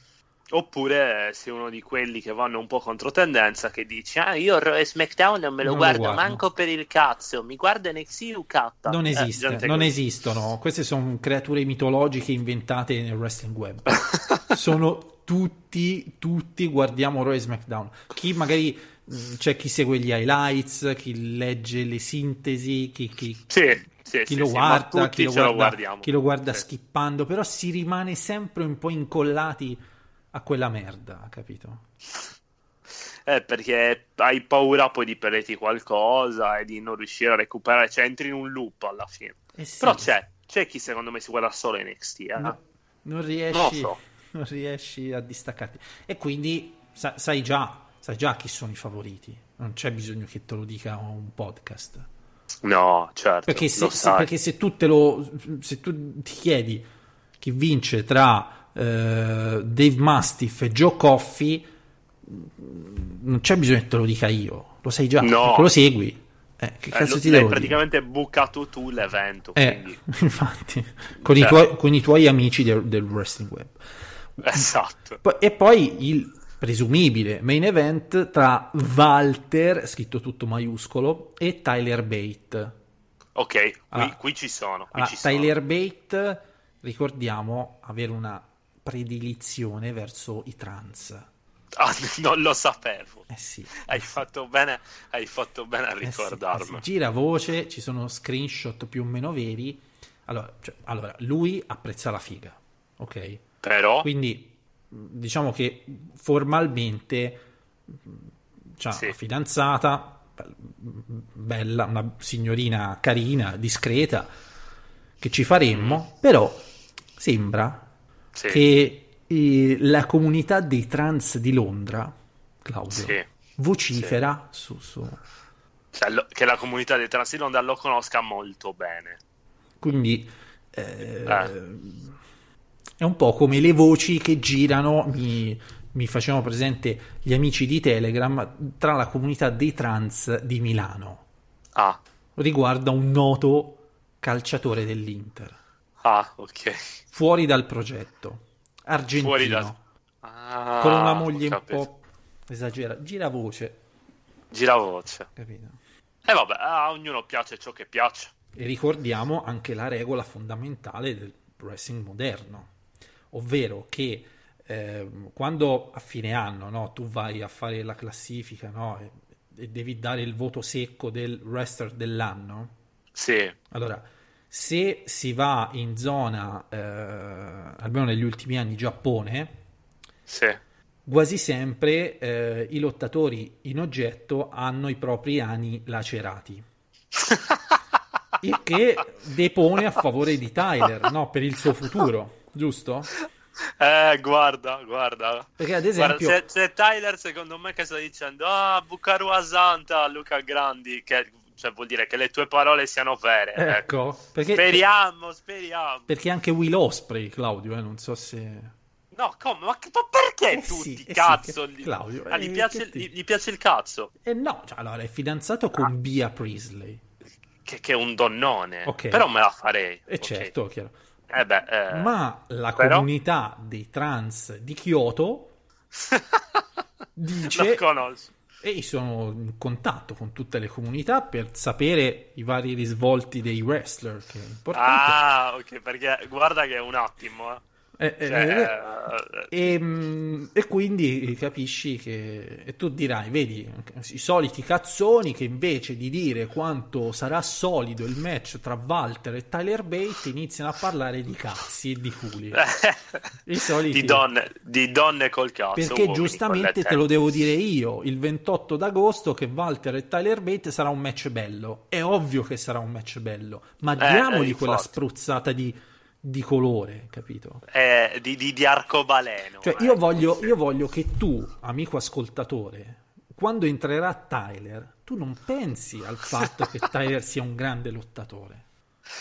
Oppure eh, sei uno di quelli che vanno un po' contro tendenza che dici ah io Raw e SmackDown non me lo Non lo guardo guardo." manco per il cazzo mi guardo NXT UK Non Eh, esiste, gente non così. esistono. Queste sono creature mitologiche inventate nel wrestling web. [LAUGHS] sono tutti, tutti guardiamo Raw e SmackDown. Chi magari mh, c'è chi segue gli highlights, chi legge le sintesi, chi, chi- sì, sì, chi sì, lo sì, guarda, chi lo lo guarda, guardiamo chi lo guarda Sì. skippando, però si rimane sempre un po' incollati a quella merda, capito? Eh, perché hai paura poi di perderti qualcosa e di non riuscire a recuperare cioè entri in un loop alla fine Eh sì, però c'è c'è chi secondo me si guarda solo NXT eh. no, non riesci, so. [LAUGHS] non riesci a distaccarti. E quindi sa- sai già, sai già chi sono i favoriti. Non c'è bisogno che te lo dica un podcast. no certo Perché se, se- perché se tu te lo se tu ti chiedi chi vince tra eh, Dave Mastiff e Joe Coffey, non c'è bisogno che te lo dica io, lo sai già, No. lo segui. Eh, che Eh, cazzo lo- ti devo dire? praticamente bucato tu l'evento Eh, [LAUGHS] infatti, con, i Cioè. tuoi, con i tuoi amici del, del wrestling web. esatto E poi il presumibile main event tra Walter, scritto tutto maiuscolo, e Tyler Bate. ok qui, Allora- qui ci sono qui Allora, ci sono. Tyler Bate, ricordiamo, avere una predilizione verso i trans. Ah, [LAUGHS] non lo sapevo Eh sì. hai fatto bene hai fatto bene a Eh sì, ricordarlo eh sì. Gira voce, ci sono screenshot più o meno veri. Allora, cioè, allora, lui apprezza la figa, ok? però Quindi diciamo che formalmente Sì. una fidanzata be- bella, una signorina carina, discreta che ci faremmo, però sembra Mm. Sì, che eh, la comunità dei trans di Londra, Claudio, sì. vocifera su, su- Cioè, lo- che la comunità dei trans di Londra lo conosca molto bene. Quindi eh, Eh. è un po' come le voci che girano, mi, mi facevano presente gli amici di Telegram, tra la comunità dei trans di Milano, ah. Riguardo a un noto calciatore dell'Inter, ah ok. Fuori dal progetto, argentino, fuori da Ah, con una moglie un po' esagera, gira voce, gira voce. Capito? e vabbè a ognuno piace ciò che piace. E ricordiamo anche la regola fondamentale del wrestling moderno, ovvero che ehm, quando a fine anno no, tu vai a fare la classifica no, e, e devi dare il voto secco del wrestler dell'anno, sì. Allora se si va in zona, eh, almeno negli ultimi anni, Giappone, sì quasi sempre eh, i lottatori in oggetto hanno i propri ani lacerati. [LAUGHS] Il che depone a favore di Tyler, no? Per il suo futuro, giusto? Eh, guarda, guarda. Perché ad Guarda, esempio, c'è, c'è Tyler, secondo me, che sta dicendo: Ah, Bucaru Asanta, Luca Grandi. Che cioè, vuol dire che le tue parole siano vere. ecco. ecco, perché, Speriamo, speriamo. perché anche Will Osprey, Claudio, eh, non so se... No, come? Ma, che- ma perché Eh tutti? sì, eh sì, cazzo. che- gli- Claudio, Ah, gli, eh, piace, ti- gli- piace il cazzo. Eh no, cioè, allora è fidanzato con Bia Priestley. Che, che è un donnone. Ok. Però me la farei. E ok. certo, chiaro. Eh beh, eh. Ma la però- comunità dei trans di Kyoto [LAUGHS] dice. E sono in contatto con tutte le comunità per sapere i vari risvolti dei wrestler, che è. Ah, ok, perché guarda che è un attimo. Eh. Eh, eh, Cioè, e, mm, e quindi capisci che e tu dirai, vedi, i soliti cazzoni che invece di dire quanto sarà solido il match tra Walter e Tyler Bate iniziano a parlare di cazzi e di culi. [LAUGHS] I soliti- di, donne, di donne col cazzo. Perché uomini giustamente te lo devo dire io, il 28 d'agosto che Walter e Tyler Bate sarà un match bello. È ovvio che sarà un match bello, ma diamogli eh, quella infatti. spruzzata di, di colore, capito? Eh, di, di, di arcobaleno. Cioè, eh. io voglio, io voglio che tu, amico ascoltatore, quando entrerà Tyler, tu non pensi al fatto che Tyler sia un grande lottatore.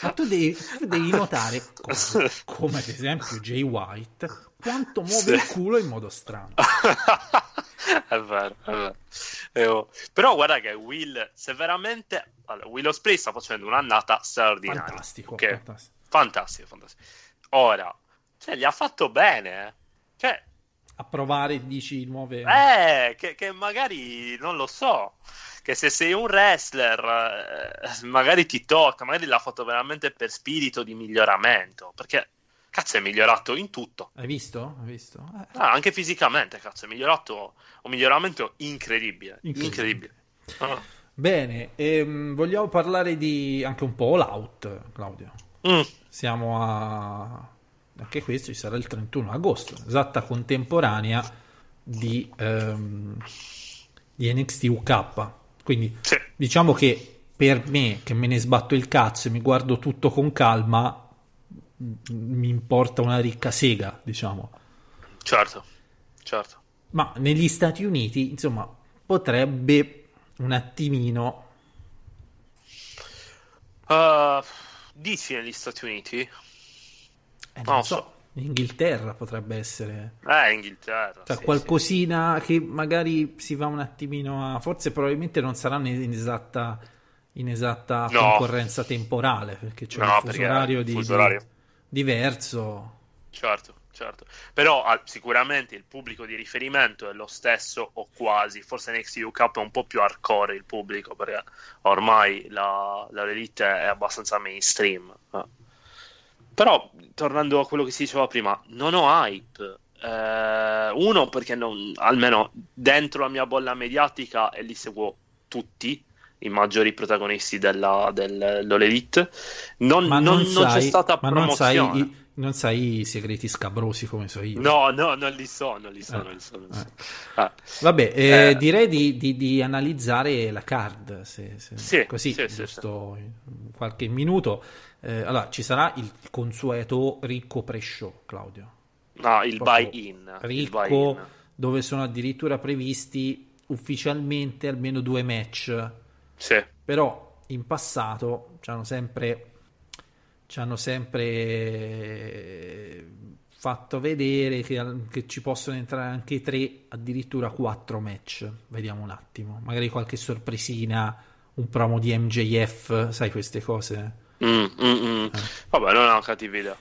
Ma tu devi, tu devi notare, come, come ad esempio Jay White, quanto muove Sì. il culo in modo strano. [LAUGHS] è vero, è vero. Eh, oh. Però guarda che Will, se veramente... Allora, Will Ospreay sta facendo un'annata straordinaria. Fantastico, ok? fantastico. Fantastico, fantastico. Ora, cioè, gli ha fatto bene. eh. Cioè, A provare, dici, nuove... eh, che, che magari, non lo so, che se sei un wrestler, eh, magari ti tocca, magari l'ha fatto veramente per spirito di miglioramento, perché, cazzo, è migliorato in tutto. Hai visto? Hai visto? Eh, Ah, anche fisicamente, cazzo, è migliorato un miglioramento incredibile. Incredibile. Incredibile. Ah. Bene, ehm, vogliamo parlare di anche un po' All Out, Claudio. Mm. Siamo a... Anche questo ci sarà il 31 agosto, esatta contemporanea di, ehm, di NXT UK. Quindi Sì. diciamo che per me, che me ne sbatto il cazzo e mi guardo tutto con calma, m- mi importa una ricca sega, diciamo. Certo, certo. Ma negli Stati Uniti, insomma, potrebbe un attimino... Uh, dici negli Stati Uniti? eh, Non non so. so, in Inghilterra potrebbe essere... Eh, Inghilterra. Cioè, sì, qualcosina che magari si va un attimino a... Forse probabilmente non saranno in esatta, in esatta No. concorrenza temporale, perché c'è No, un fuso orario, di, fuso orario. di- diverso. sì. Certo, certo. Però ah, sicuramente il pubblico di riferimento è lo stesso o quasi. Forse NXT UK è un po' più hardcore il pubblico perché ormai la, la Elite è abbastanza mainstream. eh. Però, tornando a quello che si diceva prima, non ho hype. Eh, uno, perché non, almeno dentro la mia bolla mediatica e li seguo tutti i maggiori protagonisti della, dell'All Elite. Non, non- non, non sai, c'è stata ma non sai, promozione. i, non sai i segreti scabrosi come so io. No, no, non li so, non li so, Eh, non li so. non eh. so. Ah, Vabbè, eh, Eh. direi di, di- di analizzare la card, se, se- Sì, così, sì, sì, giusto in qualche minuto. Eh, allora, ci sarà il consueto ricco pre-show, Claudio. no, il Proprio buy-in. il Ricco, buy-in. dove sono addirittura previsti ufficialmente almeno due match. Sì, Però in passato ci hanno sempre, ci hanno sempre fatto vedere che, che ci possono entrare anche tre, addirittura quattro match. Vediamo un attimo. Magari qualche sorpresina, un promo di MJF, sai queste cose. Mm, mm, mm. Eh. Vabbè, non è una cattiva idea.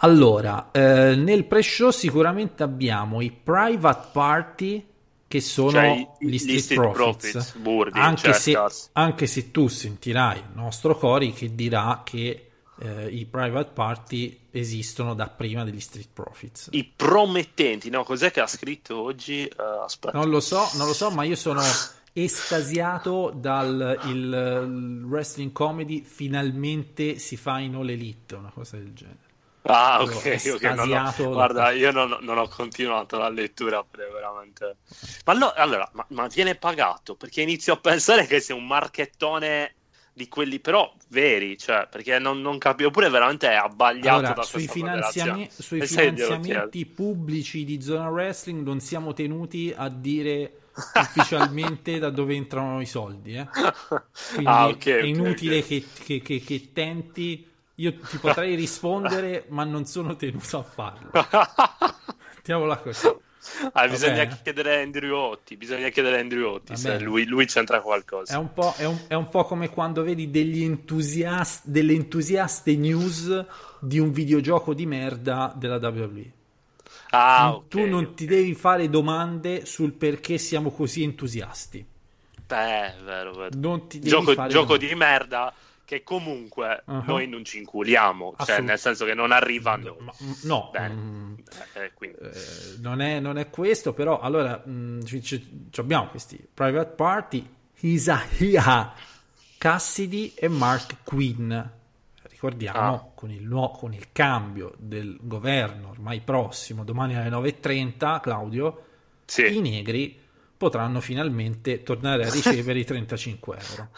Allora, eh, nel pre-show sicuramente abbiamo i private party che sono Cioè, gli Street, Street Profits, Profits, Burdi, anche, cioè, se, anche se tu sentirai il nostro Cori che dirà che eh, i private party esistono da prima degli Street Profits. I promettenti, no? Cos'è che ha scritto oggi? Aspetta. Non lo so, non lo so, ma io sono estasiato dal il, il wrestling comedy finalmente si fa in All Elite, una cosa del genere. Ah, ok, ok. no, estasiato no. da Guarda, io non, non ho continuato la lettura veramente. Ma no, allora, ma, ma viene pagato perché inizio a pensare che sia un marchettone di quelli però veri, cioè perché non, non capivo oppure veramente è abbagliato Allora, da sui, finanziami- sui finanziamenti pubblici di Zona Wrestling non siamo tenuti a dire ufficialmente da dove entrano i soldi. eh. [LAUGHS] Quindi ah, ok, è inutile ok. Che, che- che- che tenti. Io ti potrei rispondere, ma non sono tenuto a farlo. [LAUGHS] Mettiamola così. Ah, bisogna chiedere a Andrew Otti, bisogna chiedere a Andrew Otti se lui, lui c'entra È qualcosa. un, po', è, un, è un po' come quando vedi degli entusiast- delle entusiaste news di un videogioco di merda della WWE. Ah, ok. tu non ok. ti devi fare domande sul perché siamo così entusiasti. Beh, vero, vero. Non ti devi Gioco, fare gioco domande. di merda che comunque Uh-huh. noi non ci inculiamo, cioè nel senso che non arriva a noi. Ma- no, Bene. mm, Eh, quindi. eh, non, è, non è questo, però allora mm, ci- ci- abbiamo questi private party, Isaiah Cassidy e Mark Quinn. Ricordiamo Ah. con, il nuo- con il cambio del governo ormai prossimo, domani alle 9.30, Claudio, Sì. i negri potranno finalmente tornare a [LAUGHS] ricevere i 35 euro.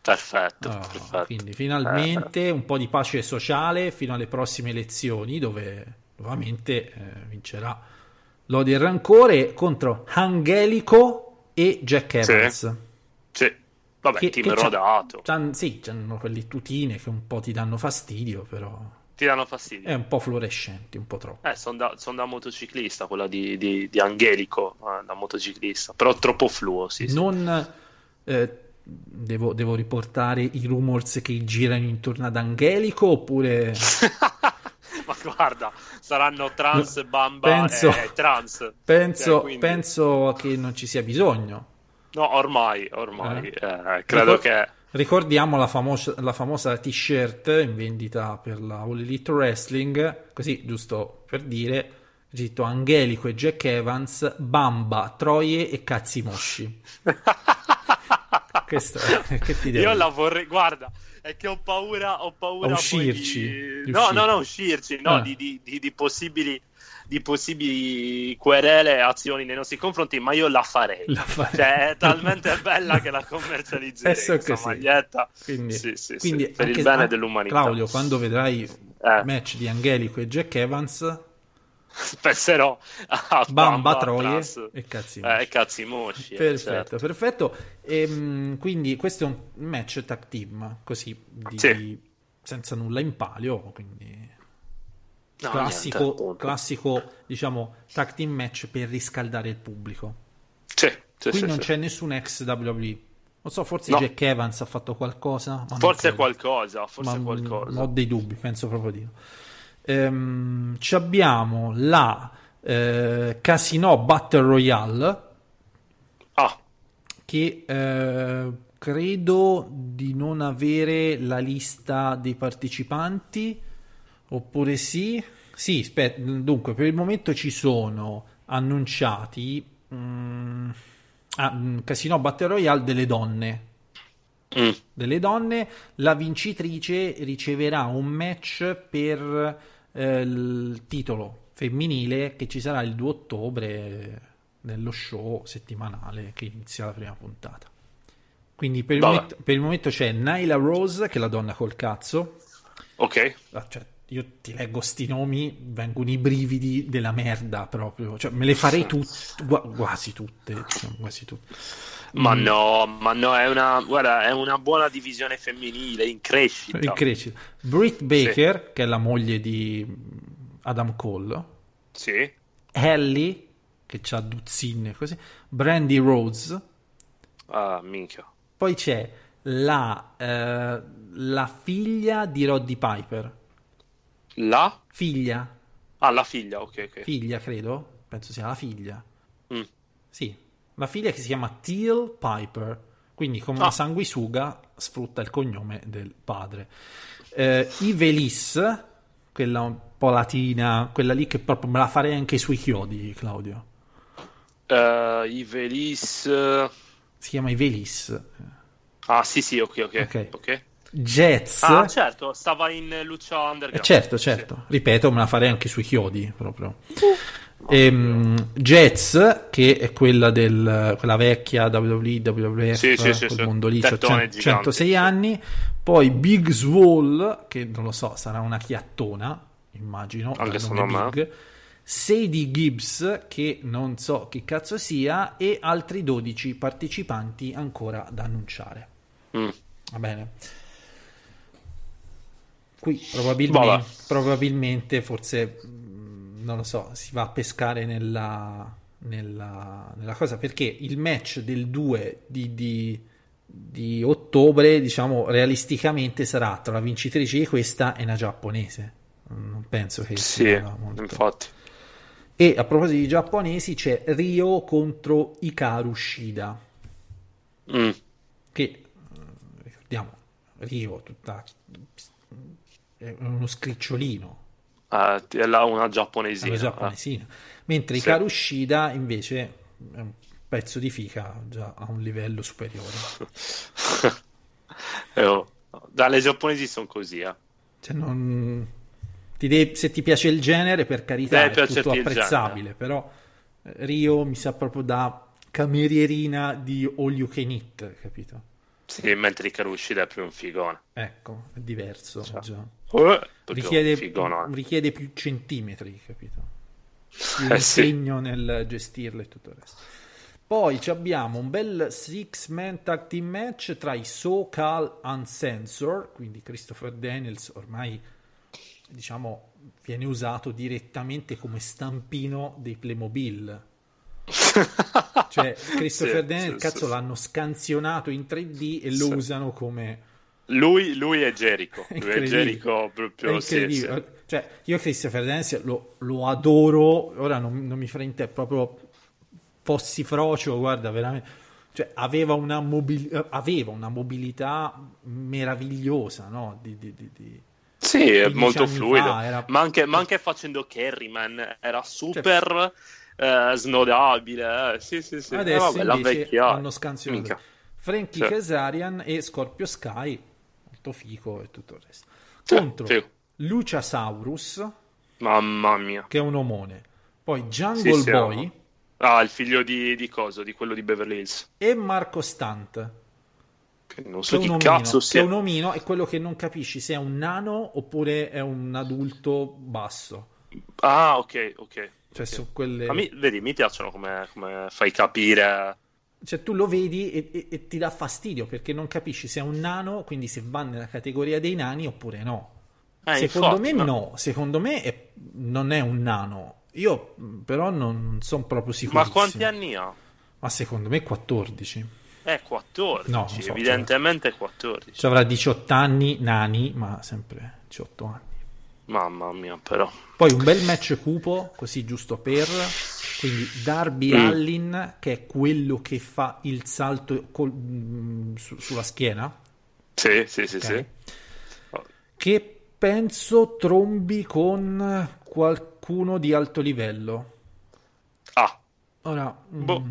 Perfetto, Ah, perfetto. quindi finalmente un po' di pace sociale fino alle prossime elezioni dove nuovamente eh, vincerà l'odio e il rancore contro Angelico e Jack Evans. Sì. Vabbè, Che- team che rodato. c'han- sì, hanno quelle tutine che un po' ti danno fastidio, però Ti danno fastidio. è un po' fluorescenti, un po' troppo. Eh, sono da, son da motociclista, quella di, di- di Angelico, eh, da motociclista, però troppo fluo, sì, sì. Non eh, devo, devo riportare i rumors che girano intorno ad Angelico oppure [LAUGHS] Ma guarda, saranno trans, bamba Penso- e trans. [LAUGHS] penso, Cioè, quindi- penso che non ci sia bisogno. No, ormai, ormai, Eh. eh, credo Ricor- che... Ricordiamo la famosa, la famosa t-shirt in vendita per la All Elite Wrestling, così giusto per dire, scritto Angelico e Jack Evans, Bamba, Troie e cazzi mosci. [LAUGHS] Questo [LAUGHS] che ti devo Io la vorrei, guarda, è che ho paura, ho paura A uscirci, di... di No, uscire. no, no, uscirci, no, Ah. di, di- di- possibili di possibili querele e azioni nei nostri confronti, ma io la farei. La farei. Cioè, è talmente bella che la commercializzerei Adesso questa così. maglietta. Quindi, Sì, sì, sì, quindi per il bene dell'umanità. Claudio, quando vedrai il Eh. match di Angelico e Jack Evans, [LAUGHS] penserò a Bamba, Bamba, Troie e cazzi eh, e cazzi mosci. eh, Perfetto, certo. perfetto. Ehm, quindi questo è un match tag team, così, di- Sì. senza nulla in palio, quindi No, classico, niente, classico, diciamo, tag team match per riscaldare il pubblico. Sì, sì, Qui sì, non c'è nessun ex WWE. Non so, forse No. Jack Evans ha fatto qualcosa. Forse qualcosa, forse Ma, qualcosa. Ho dei dubbi, penso proprio di no. Ehm, ci abbiamo la eh, Casino Battle Royale. Ah, che eh, credo di non avere la lista dei partecipanti. Oppure sì? Sì aspetta, dunque per il momento ci sono annunciati mm, ah, mm, Casino Battle Royale delle donne. Mm. delle donne. La vincitrice riceverà un match per eh, il titolo femminile che ci sarà il 2 ottobre nello show settimanale che inizia la prima puntata. Quindi per il, momento, per il momento c'è Nyla Rose, che è la donna col cazzo. ok. Ah, cioè, io ti leggo sti nomi, vengono i brividi della merda proprio. Cioè, me le farei tutte, gua- quasi tutte. diciamo, quasi tutte. Ma Mm. no, ma no, è una, guarda, è una buona divisione femminile in crescita. in crescita. Britt Baker, che è la moglie di Adam Cole, Sì. Ellie, che ha Duzzin e così, Brandy Rhodes, Ah, minchia. poi c'è la, eh, la figlia di Roddy Piper, La? figlia, Ah, la figlia, ok, ok. figlia credo, penso sia la figlia, Mm. sì, la figlia che si chiama Teal Piper, quindi come una Ah. sanguisuga sfrutta il cognome del padre. Eh, Ivelis, quella un po' latina, quella lì che proprio me la farei anche sui chiodi, Claudio. Eh, Ivelis... eh, Si chiama Ivelis. Ah, sì, sì, ok, ok. Ok. ok. Jets. Ah, certo, stava in Lucia Eh, Underground. certo, certo. Ripeto, me la farei anche sui chiodi proprio. Ehm, Jets, che è quella del quella vecchia WWE, WWF, Sì, sì, sì, sì. mondo lì, gigante, 106 sì. anni. Poi Big Swole, che non lo so, sarà una chiattona, immagino. Anche secondo nome me. Big. Sadie Gibbs, che non so chi cazzo sia, e altri 12 partecipanti ancora da annunciare. Mm. Va bene. Qui probabilmente, probabilmente forse, non lo so, si va a pescare nella, nella, nella cosa perché il match del 2 di, di, di ottobre, diciamo, realisticamente sarà tra la vincitrice di questa e una giapponese. Non penso che Sì, infatti. E a proposito di giapponesi c'è Ryo contro Hikaru Shida, Mm. che ricordiamo, Ryo tutta, è uno scricciolino, Ah, è là una una giapponesina. giapponesina, mentre Sì. Hikaru Shida invece è un pezzo di fica già a un livello superiore. [LAUGHS] Eh, oh. Dalle giapponesi sono così, eh. Cioè, non- ti deve- se ti piace il genere, per carità, Deve è tutto apprezzabile, però eh, Rio mi sa proprio da camerierina di All You Can Eat, capito? Sì, mentre Ikarushi è più un figone. Ecco, è diverso Cioè, già. Eh, proprio Richiede, figone. richiede più centimetri, capito? Più [LAUGHS] Eh, sì. impegno nel gestirlo e tutto il resto. Poi abbiamo un bel six-man tag team match tra i SoCal Uncensored, quindi Christopher Daniels ormai diciamo viene usato direttamente come stampino dei Playmobil. [LAUGHS] Cioè Christopher Sì, Daniels, sì, cazzo, sì. l'hanno scansionato in 3D e lo Sì. usano come Lui, lui è Jericho. È Lui è. Jericho È proprio. Sì, sì. Cioè, io Christopher Dance lo, lo adoro, ora non, non mi frega proprio fossi frocio, guarda, veramente. Cioè, aveva una, mobil- eh, aveva una mobilità meravigliosa, no? Di, di- di- Sì, è 15 molto fluido. fa era- Ma, anche, ma anche facendo Carryman era super eh, snodabile. eh. Sì, sì, sì. Eh, Adesso vabbè, la invece vecchia. hanno scansionato Minchia. Frankie Sì. Kazarian e Scorpio Sky, molto fico e tutto il resto. Sì, Contro sì. Luciasaurus, Mamma mia. che è un omone, poi Sì, Jungle sì, Boy no. Ah, il figlio di, di coso, di quello di Beverly Hills. e Marco Stunt. Che non Che so un chi omino, cazzo che sia. è un omino è quello che non capisci se è un nano oppure è un adulto basso. Ah, ok, ok. Cioè, ok. su quelle... Ma mi- vedi, mi piacciono come, come fai capire. Cioè, tu lo vedi e, e- e ti dà fastidio perché non capisci se è un nano, quindi se va nella categoria dei nani oppure no. Eh, secondo infatti, me ma- no, secondo me è- non è un nano. Io mh, però non sono proprio sicuro. Ma quanti anni ha? Ma secondo me 14. È 14, No, so, evidentemente 14. Cioè, avrà 18 anni, nani, ma sempre 18 anni. Mamma mia, però. Poi un bel match cupo, così giusto per. Quindi Darby Mm. Allin, che è quello che fa il salto col- mm, su- sulla schiena, Sì, sì, sì, ok? sì. che penso trombi con qualcuno di alto livello. Ah, Ora, mm, Boh.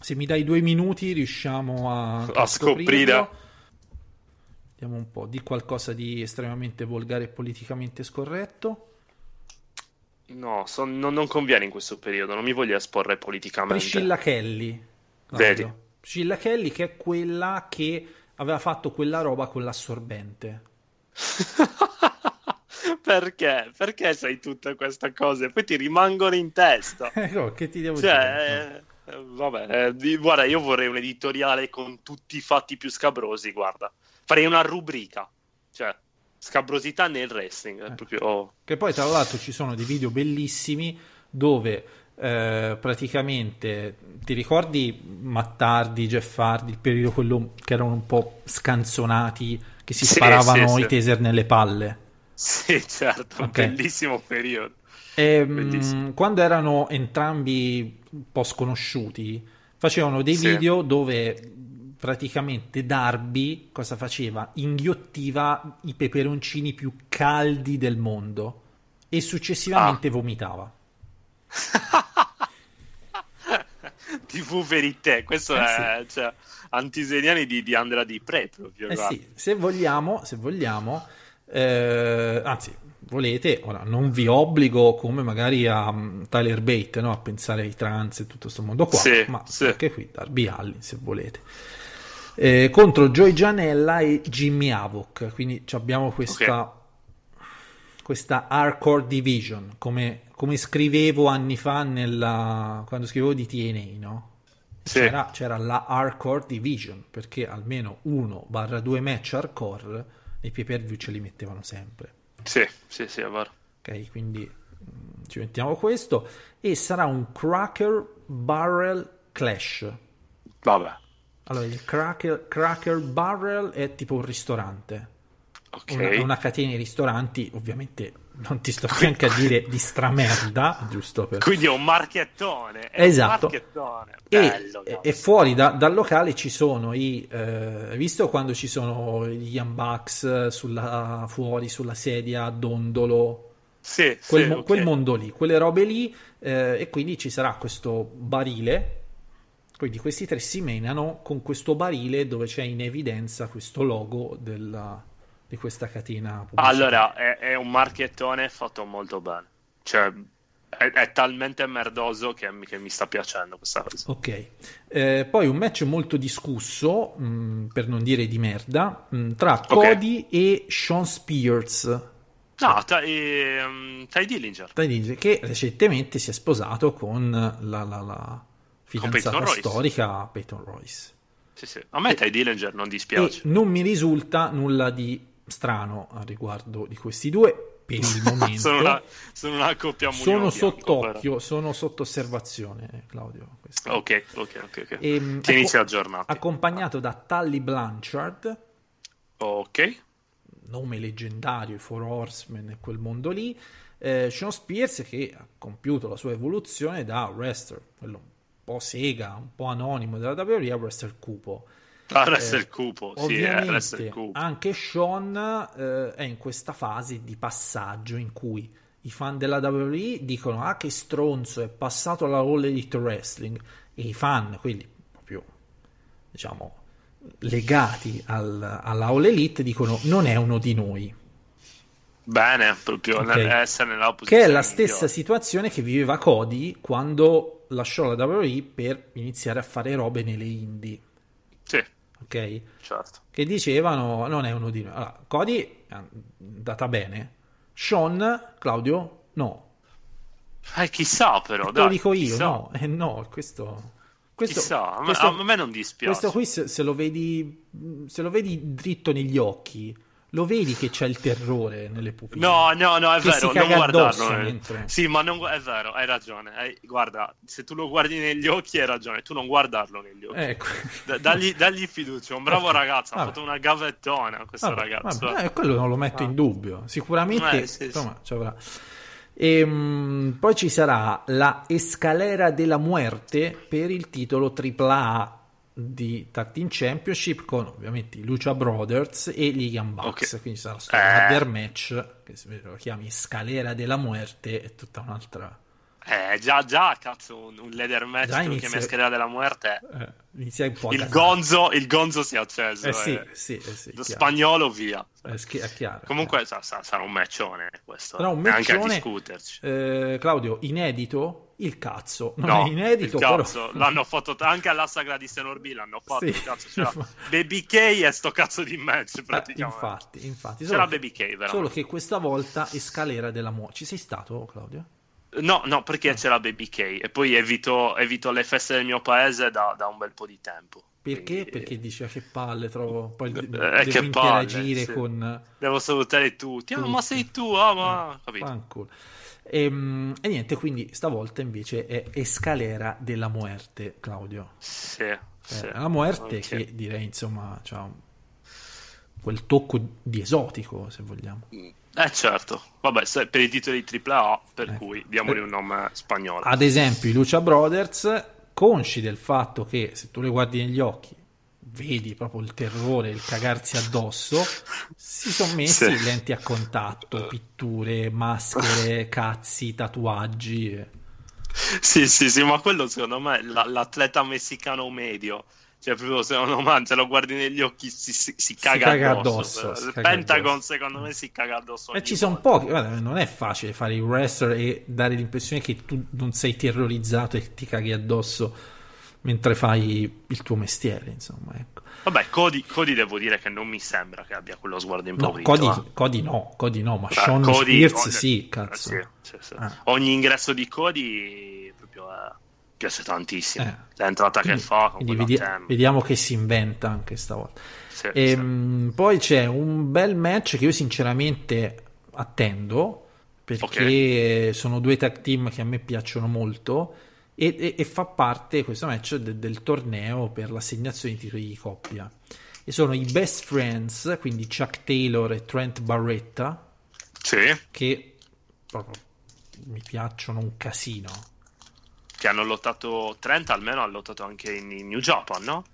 se mi dai due minuti riusciamo a, A scoprire. Vediamo un po' di qualcosa di estremamente volgare e politicamente scorretto. no, son- non, non conviene in questo periodo, non mi voglio esporre politicamente. Priscilla Kelly. Vedi. Priscilla Kelly che è quella che aveva fatto quella roba con l'assorbente. [LAUGHS] Perché? Perché sai tutte queste cose? Poi ti rimangono in testa. [LAUGHS] Ecco, che ti devo dire? Cioè, eh, eh, vabbè, eh, guarda, io vorrei un editoriale con tutti i fatti più scabrosi, guarda. Farei una rubrica, cioè, scabrosità nel wrestling, Eh. proprio... Che poi tra l'altro ci sono dei video bellissimi dove eh, praticamente ti ricordi Mattardi, Jeff Hardy, il periodo quello che erano un po' scanzonati, che si Sì, sparavano sì, i sì. taser nelle palle. Sì, certo, un Ok. bellissimo periodo. E, Bellissimo. mh, quando erano entrambi un po' sconosciuti, facevano dei video dove praticamente Darby cosa faceva? Inghiottiva i peperoncini più caldi del mondo e successivamente Ah. vomitava. [LAUGHS] TV Verité, questo Eh, è cioè, antiseriani di, di Andrea Di Pre, proprio, Eh sì, se vogliamo, se vogliamo, eh, anzi, volete, ora non vi obbligo come magari a mm, Tyler Bate, no? a pensare ai trans e tutto questo mondo qua, Sì, ma sì. anche qui Darby Allin, se volete. Eh, contro Joy Janella e Jimmy Havoc, quindi abbiamo questa, questa hardcore division, come, come scrivevo anni fa nella, quando scrivevo di TNA, no? Sì. c'era, c'era la hardcore division perché almeno 1-2 match hardcore nei pay per view ce li mettevano sempre Sì, sì, sì, è vero. ok quindi mm, ci mettiamo questo e sarà un cracker barrel clash Vabbè, allora il cracker, cracker barrel è tipo un ristorante ok. una, una catena di ristoranti ovviamente non ti sto neanche a dire di [LAUGHS] stramerda, giusto per... Quindi è un marchettone. È Esatto. Un marchettone. E, Bello, e- e fuori da- dal locale ci sono i... eh, visto quando ci sono gli Young Bucks sulla, fuori sulla sedia a dondolo? Sì, Quel, sì, mo- ok. quel mondo lì, quelle robe lì, eh, e quindi ci sarà questo barile. Quindi questi tre si menano con questo barile dove c'è in evidenza questo logo della- di questa catena. Allora, è, è un marchettone fatto molto bene. Cioè, è, è talmente merdoso che mi, che mi sta piacendo questa cosa. Ok, Eh, poi un match molto discusso, mh, per non dire di merda, mh, tra Cody e Sean Spears, No, Ty, ehm, Ty Dillinger. Dai, dice che recentemente si è sposato con la, la- la fidanzata storica Peyton Royce. Sì, sì. A me Ty Dillinger non E dispiace. non mi risulta nulla di strano a riguardo di questi due per il [LAUGHS] momento. sono, una, sono una coppia Sono mulino bianco, sott'occhio, sono sotto osservazione, Claudio. questo. però. Ok, ok, ok. ok. Ehm, Tienisi acco- aggiornato. Accompagnato da Tully Blanchard, Ok. nome leggendario, i Four Horsemen e quel mondo lì. Eh, Sean Spears che ha compiuto la sua evoluzione da wrestler, quello po' sega, un po' anonimo della WWE a wrestler cupo. Ah, resta il cupo. Sì, eh, Ovviamente il cupo. anche Sean eh, è in questa fase di passaggio in cui i fan della WWE dicono ah che stronzo è passato alla All Elite Wrestling e i fan, quelli proprio diciamo legati al- alla All Elite dicono non è uno di noi Bene, proprio Ok. nel- essere nella che posizione è la stessa migliore. situazione che viveva Cody quando lasciò la WWE per iniziare a fare robe nelle indie Sì, ok? certo. che dicevano non è uno di noi. Allora, Cody è andata bene. Sean, Claudio, no. Eh, chissà però, Te dai, lo dico io, chissà. no. Eh, no, questo... questo Chissà, a me, questo- a me non dispiace. questo qui se, se lo vedi se lo vedi dritto negli occhi, lo vedi che c'è il terrore nelle pupille. No, no, no, è Che vero, non guardarlo. addosso eh. mentre- Sì, ma non, è vero, hai ragione. hai- guarda, se tu lo guardi negli occhi hai ragione, tu non guardarlo negli occhi. Ecco. [LAUGHS] Da- dagli, dagli fiducia, un bravo Ok, ragazzo, ha vabbè. fatto una gavettona questo Vabbè, ragazzo. vabbè, eh, quello non lo metto in dubbio. Sicuramente Eh, sì, sì. insomma, ci avrà. Ehm, poi ci sarà la Escalera della Muerte per il titolo AAA di Tag Team Championship con ovviamente i Lucha Brothers e gli Young Bucks. Ok. Quindi sarà sto Eh. ladder match che se lo chiami Scalera della Muerte è tutta un'altra. Eh, già, già, cazzo, un, un match Già che inizia- chiama Scheda della Muerte. Eh, inizia un po' Il gonzo, il gonzo si è acceso. Eh sì, eh. sì, eh sì, Lo chiaro. spagnolo via. Eh, schi- è chiaro. Comunque sa- sa- sarà un matchone questo. Però un eh, Anche a matchone, discuterci. eh, Claudio, inedito? Il cazzo. Non No, è inedito, il però... cazzo, l'hanno fatto anche alla sagra di Senorbi l'hanno fatto. Sì. il cazzo, c'era [LAUGHS] Baby K e sto cazzo di match Eh, praticamente. infatti, infatti. C'era Baby K, veramente. solo che questa volta è scalera della muerte. Ci sei stato, Claudio? No, no, perché Ah. c'era Baby K e poi evito, evito le feste del mio paese da, da un bel po' di tempo. Perché? Quindi Perché dice "Ah, che palle, trovo... Poi Eh, devo che palle, interagire sì. con... Devo salutare tutti. Ah, ma sei tu, ah, ma... Capito? Fanculo. Ehm, E, niente, quindi stavolta invece è Escalera della Muerte, Claudio. Sì, sì. Eh, la Muerte Ok. che direi, insomma, ha quel tocco di esotico, se vogliamo. Eh certo, vabbè, per i titoli AAA, per Ecco. cui diamogli un nome spagnolo. Ad esempio, i Lucia Brothers, consci del fatto che se tu le guardi negli occhi, vedi proprio il terrore, il cagarsi addosso, si sono messi Sì. lenti a contatto, pitture, maschere, [LAUGHS] cazzi, tatuaggi. Sì, sì, sì, ma quello secondo me, la- l'atleta messicano medio, cioè proprio secondo me, se lo guardi negli occhi si, si- si caga, caga addosso. addosso, si Il caga Pentagon addosso. secondo me si caga addosso. E ci sono pochi, guarda, non è facile fare il wrestler e dare l'impressione che tu non sei terrorizzato e ti caghi addosso mentre fai il tuo mestiere, insomma, ecco. Vabbè, Cody, Cody devo dire che non mi sembra che abbia quello sguardo No, impaurito. Cody, eh. Cody no, Cody no, ma Eh, Sean Cody- Spears oh, sì, cazzo. sì, sì, sì. Ah. Ogni ingresso di Cody proprio eh, piace tantissimo. Eh. L'entrata Quindi- che fa con vedi- vediamo che si inventa anche stavolta. Sì, Ehm, Poi c'è un bel match che io sinceramente attendo perché sono due tag team che a me piacciono molto e, e- e fa parte questo match de- del torneo per l'assegnazione di titoli di coppia. E sono i best friends, quindi Chuck Taylor e Trent Barretta, sì. Che proprio mi piacciono un casino. Che hanno lottato, Trent almeno ha lottato anche in, in New Japan, no?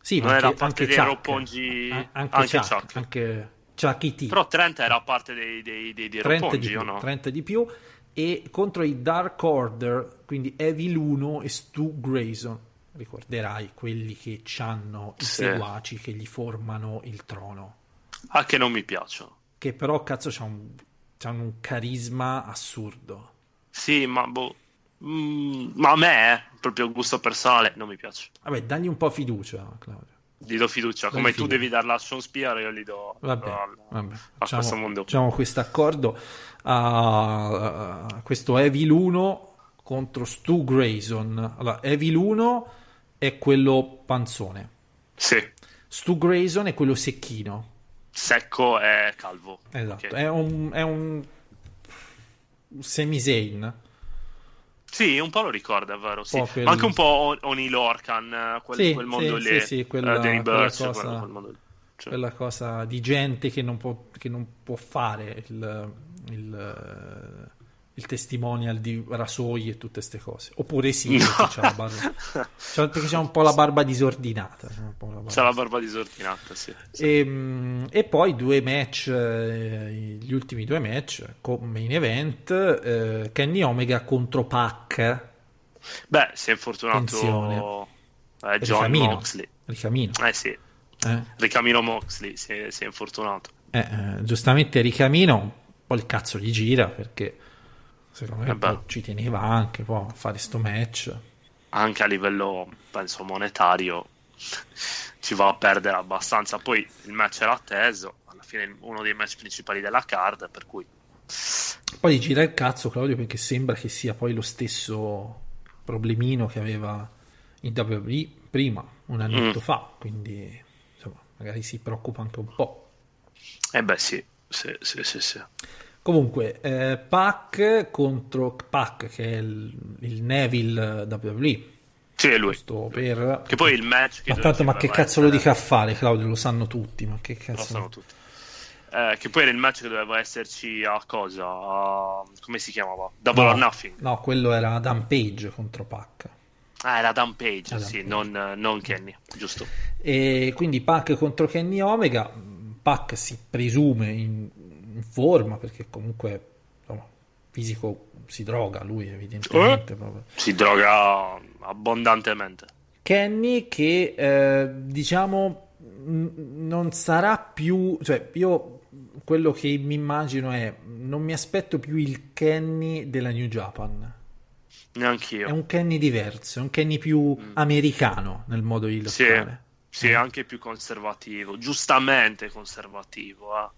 Sì, Non ma era anche, parte anche dei Chuck. Roppongi- anche, anche Chuck, Chuck. anche Chucky T. Però Trent era parte dei, dei, dei, dei 30 di Roppongi, più, o no? 30 di più e contro i Dark Order quindi Evil 1 e Stu Grayson ricorderai quelli che hanno i Sì. seguaci che gli formano il trono Ah, che non mi piacciono. che però cazzo c'ha un, c'hanno un carisma assurdo Sì, ma boh. Mm, ma a me, eh, proprio gusto personale, non mi piace. vabbè dagli un po' fiducia Claudio Gli do fiducia. Come tu fiducia. devi darla a Sean Spear, io gli do Vabbè, al- vabbè. a Facciamo, questo mondo. facciamo questo accordo a questo Evil 1 contro Stu Grayson. Allora, Evil 1 è quello panzone, Sì, Stu Grayson è quello secchino. secco e calvo. Esatto, Ok. è un, è un Semi-Zayn. Sì, un po' lo ricorda, vero? Sì. Quel- Ma anche un po' Oni Lorcan, quel, Sì, quel mondo sì, lì. sì, sì, quella- eh, Danny Burch, quel mondo lì. Cioè, quella cosa di gente che non può, che non può fare il, il, il testimonial di rasoi e tutte queste cose. Oppure sì, No. [LAUGHS] perché c'ha la barba, c'ha- perché c'ha un po' la barba disordinata. po' la barba- C'ha la barba disordinata, sì. sì. E, mm, e poi due match, eh, gli ultimi due match, co- main event, eh, Kenny Omega contro Pac, Beh, si è Attenzione. eh, John Ricamino. Moxley. Ricamino. Eh sì, Eh? Ricamino Moxley si è, si è infortunato. Eh, eh, giustamente Ricamino un po' il cazzo gli gira perché secondo me Eh ci teneva anche poi a fare sto match. Anche a livello, penso, monetario ci va a perdere abbastanza. Poi il match era atteso, alla fine uno dei match principali della card, per cui Poi gli gira il cazzo Claudio perché sembra che sia poi lo stesso problemino che aveva in WWE prima, un annetto Mm. fa, quindi magari si preoccupa anche un po'. Eh beh sì, sì, sì, sì, sì. Comunque, eh, Pac contro Pac, che è il, il Neville WWE, Sì, è lui. per... Che poi il match... Che Ma tanto, ma che cazzo lo essere- dica a fare, Claudio? Lo sanno tutti, ma che Lo cazzo... sanno tutti. Eh, che poi era il match che doveva esserci a cosa? A- come si chiamava? Double No, or Nothing. No, quello era Adam Page contro Pac. Ah, era Dan Page, sì, Page. Non, non Kenny, giusto. E quindi Pac contro Kenny Omega. Pac si presume in, in forma perché comunque insomma, fisico si droga lui evidentemente. proprio. Si droga abbondantemente. Kenny che eh, diciamo n- non sarà più, cioè io quello che mi immagino è non mi aspetto più il Kenny della New Japan. Neanch'io. È un Kenny diverso, è un Kenny più americano nel modo di Mm. Sì, lottare. sì, anche più conservativo, giustamente conservativo, eh.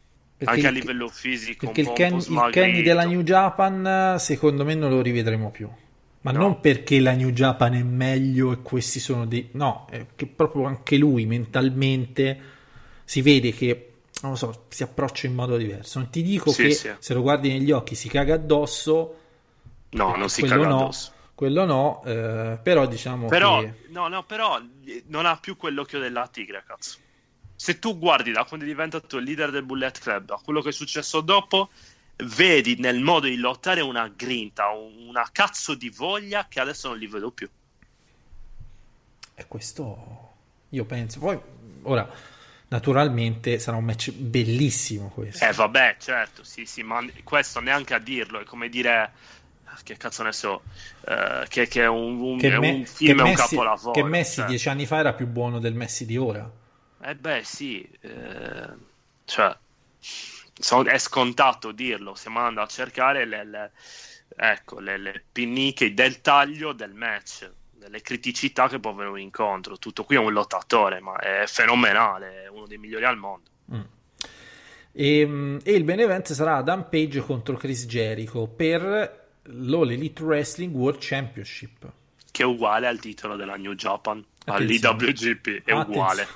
Anche a il- livello fisico. Perché il, Ken- il Kenny della New Japan secondo me non lo rivedremo più. Ma No. non perché la New Japan è meglio e questi sono dei... No, è che proprio anche lui mentalmente si vede che, non lo so, si approccia in modo diverso. Non ti dico Sì, che sì. se lo guardi negli occhi si caga addosso, No, non si quello caga no, addosso. quello no, eh, però diciamo Però, che... no, no, però eh, non ha più quell'occhio della tigre, cazzo. Se tu guardi da quando è diventato il leader del Bullet Club a quello che è successo dopo, vedi nel modo di lottare una grinta, un- una cazzo di voglia che adesso non li vedo più. E questo io penso. Poi, ora, naturalmente sarà un match bellissimo questo. Eh, vabbè, certo, sì, sì, ma questo neanche a dirlo, è come dire. Che cazzo ne so, eh, che, che è un, un- che, è Me- un film, che è un Messi, capolavoro. che Messi cioè. dieci anni fa era più buono del Messi di ora. Eh beh, sì, eh, cioè, so- è scontato dirlo, stiamo andando a cercare le, le- ecco, le, le pinniche del taglio del match, delle criticità che può venire incontro. Tutto qui è un lottatore, ma è fenomenale, è uno dei migliori al mondo. Mm. E, mm, e il main event sarà Adam Page contro Chris Jericho per l'All Elite Wrestling World Championship. Che è uguale al titolo della New Japan, all'IWGP, è Attenzione. uguale.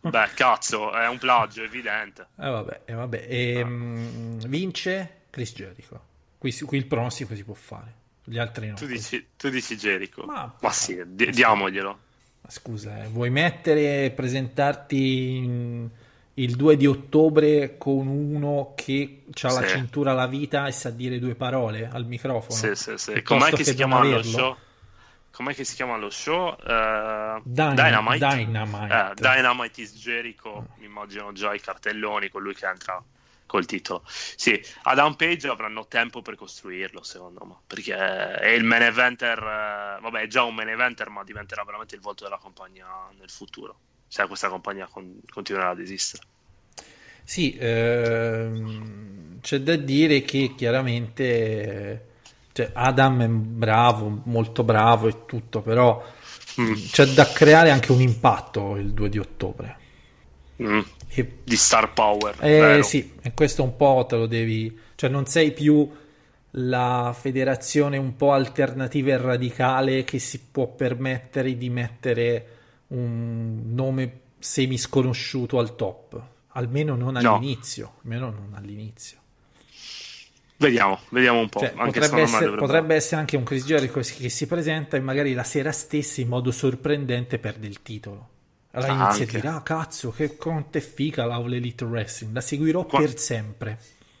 Beh, cazzo, è un plagio, evidente. Eh, vabbè, eh, vabbè. E, mm, vince Chris Jericho. Qui, qui il pronostico si può fare, gli altri no. Tu dici, tu dici Jericho, Ma- ma, sì, di- diamoglielo. Ma Scusa, eh, vuoi mettere, presentarti in, il 2 di ottobre con uno che ha la Sì. cintura alla vita e sa dire due parole al microfono. Sì, sì, sì. Com'è che si non chiama lo show? Com'è che si chiama lo show? Eh, Dyna- Dynamite. Dynamite. Eh, Dynamite is Jericho. Mi immagino già i cartelloni con lui che entra col titolo. Sì, Adam Page avranno tempo per costruirlo, secondo me, perché è il main eventer, eh, vabbè, è già un main eventer, ma diventerà veramente il volto della compagnia nel futuro, se questa compagnia con- continuerà ad esistere. Sì, ehm, c'è da dire che chiaramente cioè, Adam è bravo, molto bravo e tutto, però Mm. c'è da creare anche un impatto il 2 di ottobre. Mm. E, Di star power, eh, sì, e questo un po' te lo devi... cioè non sei più la federazione un po' alternativa e radicale che si può permettere di mettere un nome semi sconosciuto al top, almeno non No. all'inizio, almeno non all'inizio. Vediamo, vediamo un po'. Cioè, potrebbe, essere, potrebbe essere anche un Chris Jericho che si presenta e magari la sera stessa in modo sorprendente perde il titolo. Allora Ah, inizia anche. a dire, ah cazzo, che quanto è figa l'Aula Elite Wrestling, la seguirò Qua- per sempre. [LAUGHS]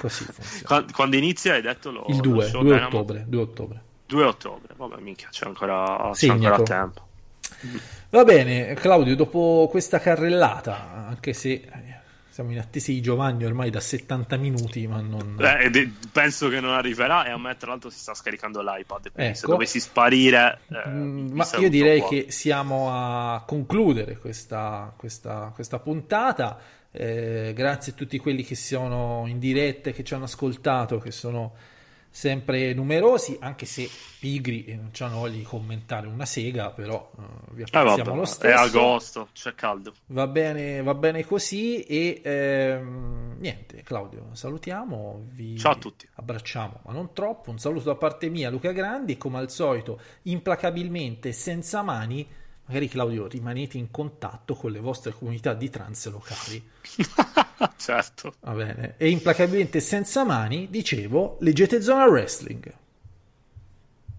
Così funziona. Quando, inizia hai detto lo, Il lo 2, show 2 Dynamo? ottobre, 2 ottobre. 2 ottobre, vabbè minchia c'è ancora, c'è ancora tempo. Va bene, Claudio, dopo questa carrellata, anche se eh, siamo in attesa di Giovanni ormai da 70 minuti, ma non... Eh, ed- penso che non arriverà e a me tra l'altro si sta scaricando l'iPad, quindi se Ecco. dovessi sparire... eh, Mm, Ma io direi qua. che siamo a concludere questa, questa, questa puntata. Eh, grazie a tutti quelli che sono in diretta e che ci hanno ascoltato, che sono sempre numerosi, anche se pigri e non hanno voglia di commentare una sega, però eh, vi Eh, apprezziamo vabbè, lo è stesso. agosto, c'è caldo. Va bene, va bene così e ehm, niente, Claudio, salutiamo, vi Ciao a tutti. abbracciamo, ma non troppo, un saluto da parte mia, Luca Grandi, come al solito, implacabilmente, senza mani, magari Claudio rimanete in contatto con le vostre comunità di trans locali, [LAUGHS] certo. va bene, e implacabilmente senza mani, dicevo, leggete Zona Wrestling.